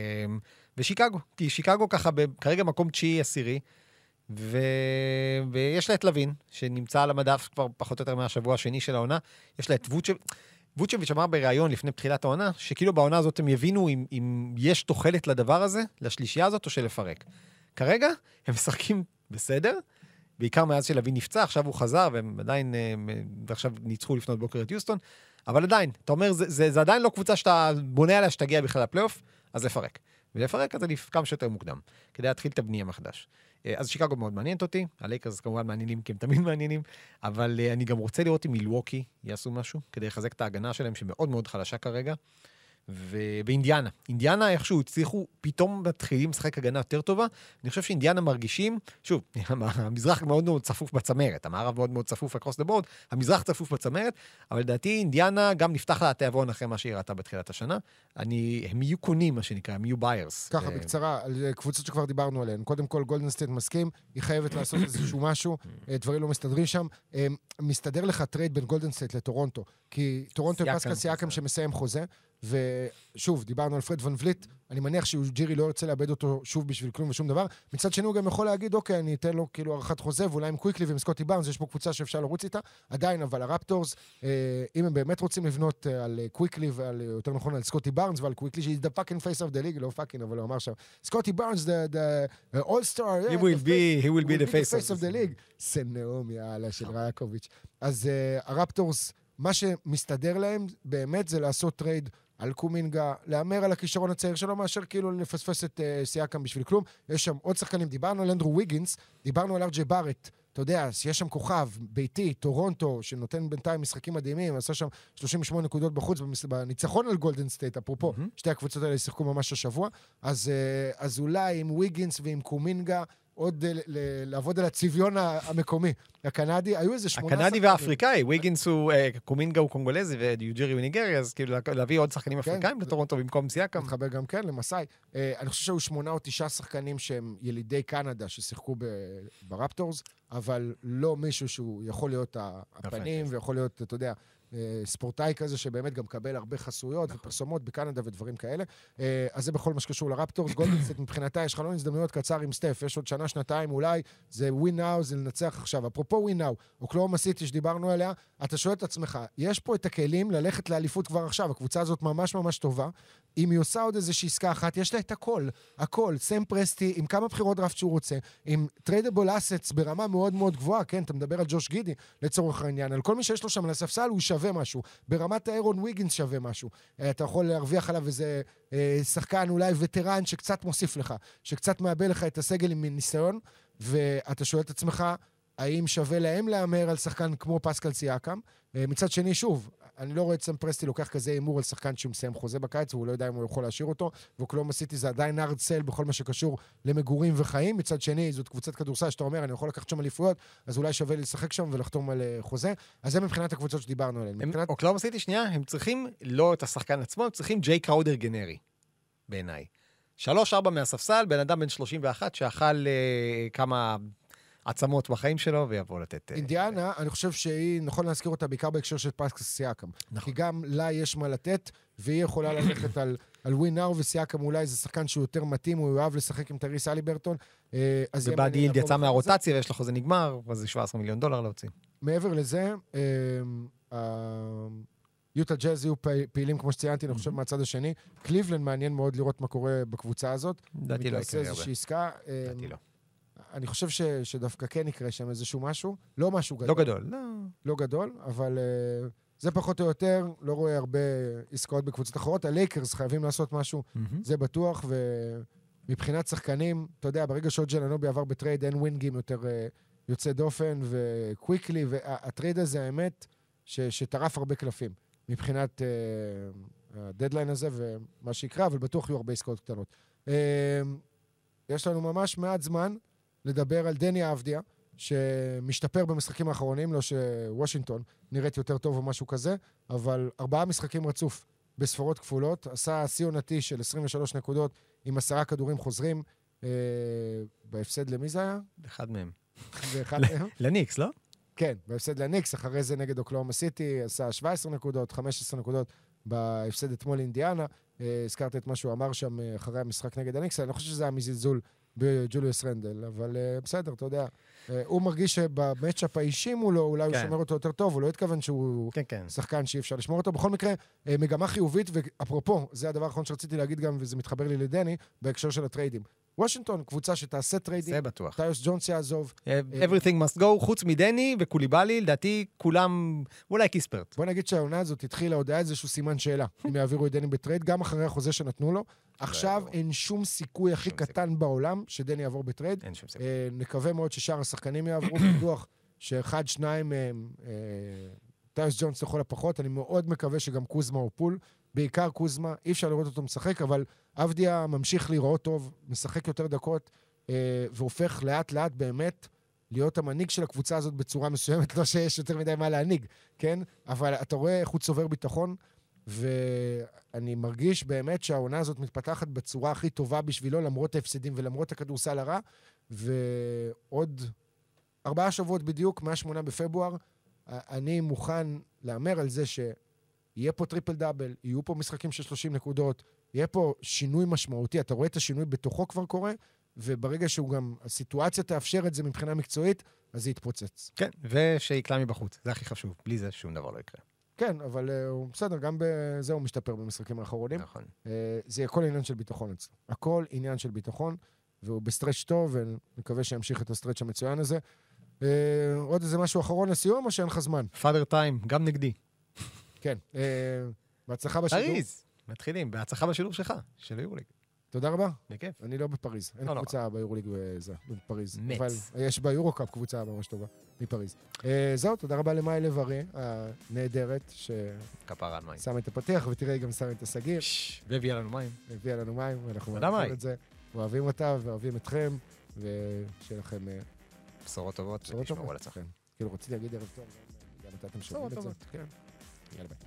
ושיקגו, כי שיקגו ככה כרגע מקום תשיעי עשירי, ו... ויש לה את לוין, שנמצא על המדף כבר פחות או יותר מהשבוע השני של העונה, יש לה את ווצ'ב... ווצ'ביץ' אמר בריאיון לפני תחילת העונה, שכאילו בעונה הזאת הם יבינו אם, אם יש תוחלת לדבר הזה, לשלישייה הזאת, או שלפרק. כרגע הם משחקים בסדר, בעיקר מאז שלוין נפצע, עכשיו הוא חזר, והם עדיין, אה, עכשיו ניצחו לפנות בוקר את יוסטון, אבל עדיין, אתה אומר, זה, זה, זה עדיין לא קבוצה שאתה בונה עליה שתגיע בכלל לפלייאוף, אז לפרק. ולפרק זה לפ- כמה שיותר מוקדם, כדי להתחיל את הבנייה מחדש. אה, אז שיקגו מאוד מעניינת אותי, הלייקרס כמובן מעניינים כי הם תמיד מעניינים, אבל אה, אני גם רוצה לראות אם מילווקי יעשו משהו, כדי לחזק את ההגנה שלהם, שמאוד מאוד חלשה כרגע. ו... ואינדיאנה. אינדיאנה איכשהו הצליחו, פתאום מתחילים לשחק הגנה יותר טובה. אני חושב שאינדיאנה מרגישים, שוב, המזרח מאוד מאוד צפוף בצמרת, המערב מאוד מאוד צפוף across the board, המזרח צפוף בצמרת, אבל לדעתי אינדיאנה גם נפתח לה התיאבון אחרי מה שהיא ראתה בתחילת השנה. אני, הם יהיו קונים, מה שנקרא, הם יהיו buyers. ככה אה, בקצרה, על אה, קבוצות שכבר דיברנו עליהן. קודם כל, גולדן סטייט מסכים, היא חייבת לעשות איזשהו משהו, אה, דברים לא מסתדרים שם. מסתדר לך טרייד בין גולדן סטייט לטורונטו, כי טורונטו עם סיאקם חוזר. שמסיים חוזה, ושוב, דיברנו על פרד ון וליט, אני מניח שג'ירי לא ירצה לאבד אותו שוב בשביל כלום ושום דבר. מצד שני, הוא גם יכול להגיד, אוקיי, אני אתן לו כאילו הארכת חוזה, ואולי עם קוויקלי ועם סקוטי בארנס, יש פה קבוצה שאפשר לרוץ איתה. עדיין, אבל הרפטורס, אה, אם הם באמת רוצים לבנות אה, על אה, קוויקלי ועל, אה, יותר נכון, על סקוטי בארנס ועל קוויקלי, שהיא the fucking face of the league, לא fucking, אבל הוא אמר שם, סקוטי בארנס, the, the all star, yeah, He the will be, he will be the face face of the league. זה נאום, יאללה, של רייקוביץ'. אז אה, הרפטורס מה שמסתדר להם באמת זה לעשות טרייד על קומינגה, להמר על הכישרון הצעיר שלו, מאשר כאילו לפספס את אה, סיאקם בשביל כלום. יש שם עוד שחקנים, דיברנו על אנדרו ויגינס, דיברנו על אר ג'יי בארט. אתה יודע, שיש שם כוכב ביתי, טורונטו, שנותן בינתיים משחקים מדהימים, עשה שם 38 נקודות בחוץ בניצחון על גולדן סטייט, אפרופו, מהמם. שתי הקבוצות האלה שיחקו ממש השבוע. אז, אה, אז אולי עם ויגינס ועם קומינגה, עוד אה, לעבוד על הצביון המקומי, הקנדי, היו איזה שמונה הקנדי. והאפריקאי, ויגינס הוא, אה, קומינגה הוא קונגולזי ואוג'ירי הוא ניגרי, אז כאילו להביא עוד שחקנים כן. אפריקאים לטורונטו במקום סיאקם. מתחבר גם כן למסאי. אה, אני חושב שהיו שמונה או תשעה שחקנים שהם ילידי קנדה ששיחקו ברפטורס, אבל לא מישהו שהוא יכול להיות הפנים ויכול להיות, אתה יודע, ספורטאי כזה שבאמת גם מקבל הרבה חסויות ופרסומות בקנדה ודברים כאלה. אה, אז זה בכל מה שקשור לרפטורס. גולדנסט מבחינתה יש חלון הזדמנויות קצר עם סטף, יש עוד שנה, שנתיים אולי, זה win now, זה לנצח עכשיו. אפרופו win now, אוקלאומה סיטי שדיברנו עליה, אתה שואל את עצמך, יש פה את הכלים ללכת לאליפות כבר עכשיו, הקבוצה הזאת ממש ממש טובה. אם היא עושה עוד איזושהי עסקה אחת, יש לה את הכל, הכל. סם פרסטי, עם כמה בחירות דראפט שהוא רוצה, עם tradable assets ברמה מאוד מאוד גבוהה, כן, אתה מדבר על ג'וש גידי לצורך העניין, על כל מי שיש לו שם על הספסל הוא שווה משהו. ברמת האהרון ויגינס שווה משהו. אה, אתה יכול להרוויח עליו איזה אה, שחקן אולי וטרן שקצת מוסיף לך, שקצת מאבד לך את הסגל עם ניסיון, ואתה שואל את עצמך, האם שווה להם להמר על שחקן כמו פסקל סיאקם? אה, מצד שני, שוב, אני לא רואה את סם פרסטי לוקח כזה הימור על שחקן שמסיים חוזה בקיץ, והוא לא יודע אם הוא יכול להשאיר אותו, ואוקלאומה סיטי זה עדיין ארד סל בכל מה שקשור למגורים וחיים. מצד שני, זאת קבוצת כדורסל שאתה אומר, אני יכול לקחת שם אליפויות, אז אולי שווה לי לשחק שם ולחתום על אה, חוזה. אז זה מבחינת הקבוצות שדיברנו עליהן. מבחינת... אוקלאומה סיטי, שנייה, הם צריכים לא את השחקן עצמו, הם צריכים ג'יי קראודר גנרי, בעיניי. שלוש-ארבע מהספסל, בן אדם בן 31 שאכל אה, כמה עצמות בחיים שלו, ויבוא לתת... אה, אינדיאנה, אני חושב שהיא, נכון להזכיר אותה בעיקר בהקשר של פסקס סיאקם. נכון. כי גם לה יש מה לתת, והיא יכולה ללכת על, על ווינאר, וסיאקם אולי זה שחקן שהוא יותר מתאים, הוא יאהב לשחק עם טייריס הליברטון. אה, אז יהיה ובאדי לעקוב יצא. מהרוטציה ויש לו חוזה נגמר, אז זה 17 מיליון דולר להוציא. מעבר לזה, אה, אה, יוטה ג'אז יהיו פעיל- פעילים, כמו שציינתי, אני חושב, מהצד השני. קליבלנד מעניין מאוד לראות מה קורה בקבוצה הזאת. לדעתי לא אם תעשה יקרה הרבה. איזושהי עסקה. אה, לדעתי לא. אני חושב ש, שדווקא כן יקרה שם איזשהו משהו. לא משהו גדול. לא גדול. לא. לא גדול, אבל אה, זה פחות או יותר, לא רואה הרבה עסקאות בקבוצות אחרות. הלייקרס חייבים לעשות משהו, מהמם. זה בטוח, ומבחינת שחקנים, אתה יודע, ברגע שאו ג'י אנונובי עבר בטרייד, אין ווינגים יותר אה, יוצא דופן, וקוויקלי, והטרייד הזה, האמת, ש, שטרף הרבה קלפים, מבחינת אה, הדדליין הזה ומה שיקרה, אבל בטוח יהיו הרבה עסקאות קטנות. אה, יש לנו ממש מעט זמן לדבר על דני אבדיה, שמשתפר במשחקים האחרונים, לא שוושינגטון נראית יותר טוב או משהו כזה, אבל ארבעה משחקים רצוף בספרות כפולות, עשה שיא עונתי של 23 נקודות עם עשרה כדורים חוזרים. אה, בהפסד למי זה היה? אחד מהם. ואחד מהם? לניקס, לא? כן, בהפסד לניקס, אחרי זה נגד אוקלאומה סיטי, עשה 17 נקודות, 15 נקודות בהפסד אתמול לאינדיאנה. אה, הזכרת את מה שהוא אמר שם אה, אחרי המשחק נגד הניקס, אני לא חושב שזה היה מזלזול בג'וליוס רנדל, אבל אה, בסדר, אתה יודע. אה, הוא מרגיש שב matchup האישי מולו, אולי הוא כן. שומר אותו יותר טוב, הוא לא התכוון שהוא כן, כן. שחקן שאי אפשר לשמור אותו. בכל מקרה, אה, מגמה חיובית, ואפרופו, זה הדבר האחרון שרציתי להגיד גם, וזה מתחבר לי לדני, בהקשר של הטריידים. וושינגטון, קבוצה שתעשה טריידים, זה בטוח. טיוס ג'ונס יעזוב, everything must go, חוץ מדני וקוליבאלי, לדעתי כולם, אולי קיספרט. בוא נגיד שהעונה הזאת התחילה, עוד היה איזשהו סימן שאלה, אם יעבירו את דני בטרייד, גם אחרי החוזה שנתנו לו. עכשיו. אין שום סיכוי הכי קטן בעולם שדני יעבור בטרייד. אין שום סיכוי. אה, נקווה מאוד ששאר השחקנים יעברו, בטוח שאחד, שניים מהם, אה, טיוס ג'ונס לכל הפחות, אני מאוד מקווה שגם קוזמה או פול, בעיקר קוזמה, אי אפשר לראות אותו משחק, אבל עבדיה ממשיך להיראות טוב, משחק יותר דקות, אה, והופך לאט-לאט באמת להיות המנהיג של הקבוצה הזאת בצורה מסוימת, לא שיש יותר מדי מה להנהיג, כן? אבל אתה רואה איך הוא צובר ביטחון, ואני מרגיש באמת שהעונה הזאת מתפתחת בצורה הכי טובה בשבילו, למרות ההפסדים ולמרות הכדורסל הרע, ועוד ארבעה שבועות בדיוק, מה-8 בפברואר, אני מוכן להמר על זה שיהיה פה טריפל דאבל, יהיו פה משחקים של 30 נקודות, יהיה פה שינוי משמעותי, אתה רואה את השינוי בתוכו כבר קורה, וברגע שהוא גם, הסיטואציה תאפשר את זה מבחינה מקצועית, אז זה יתפוצץ. כן, ושיקלע מבחוץ, זה הכי חשוב. בלי זה שום דבר לא יקרה. כן, אבל אה, הוא בסדר, גם בזה הוא משתפר במשחקים האחרונים. נכון. אה, זה הכל עניין של ביטחון אצלו. הכל עניין של ביטחון, והוא ב stretch טוב, ונקווה שימשיך את ה stretch המצוין הזה. אה, עוד איזה משהו אחרון לסיום, או שאין לך זמן? father time, גם נגדי. כן. אה, בהצלחה בשידור. פריז. מתחילים, בהצלחה בשילוב שלך, של היורוליג. תודה רבה. בכיף. אני לא בפריז. אין לא נורא. קבוצה ביורוליג בפריז. נץ. אבל יש ביורוקאפ קבוצה ממש טובה מפריז. אה, זהו, תודה רבה למאי לב-ארי, הנהדרת, ששמה כפרה על מים. את הפתיח, ותראה, היא גם שמה את הסגיר. והביאה לנו מים. הביאה לנו מים, ואנחנו מאי. את זה. אוהבים אותה ואוהבים אתכם, ושיהיה לכם אה, בשורות טובות, בשורות טובות. על עצמכם. כן. כאילו, רציתי להגיד ערב טוב, גם- גם אתה אתם שומעים את זה. טובות. כן. יאללה ביי.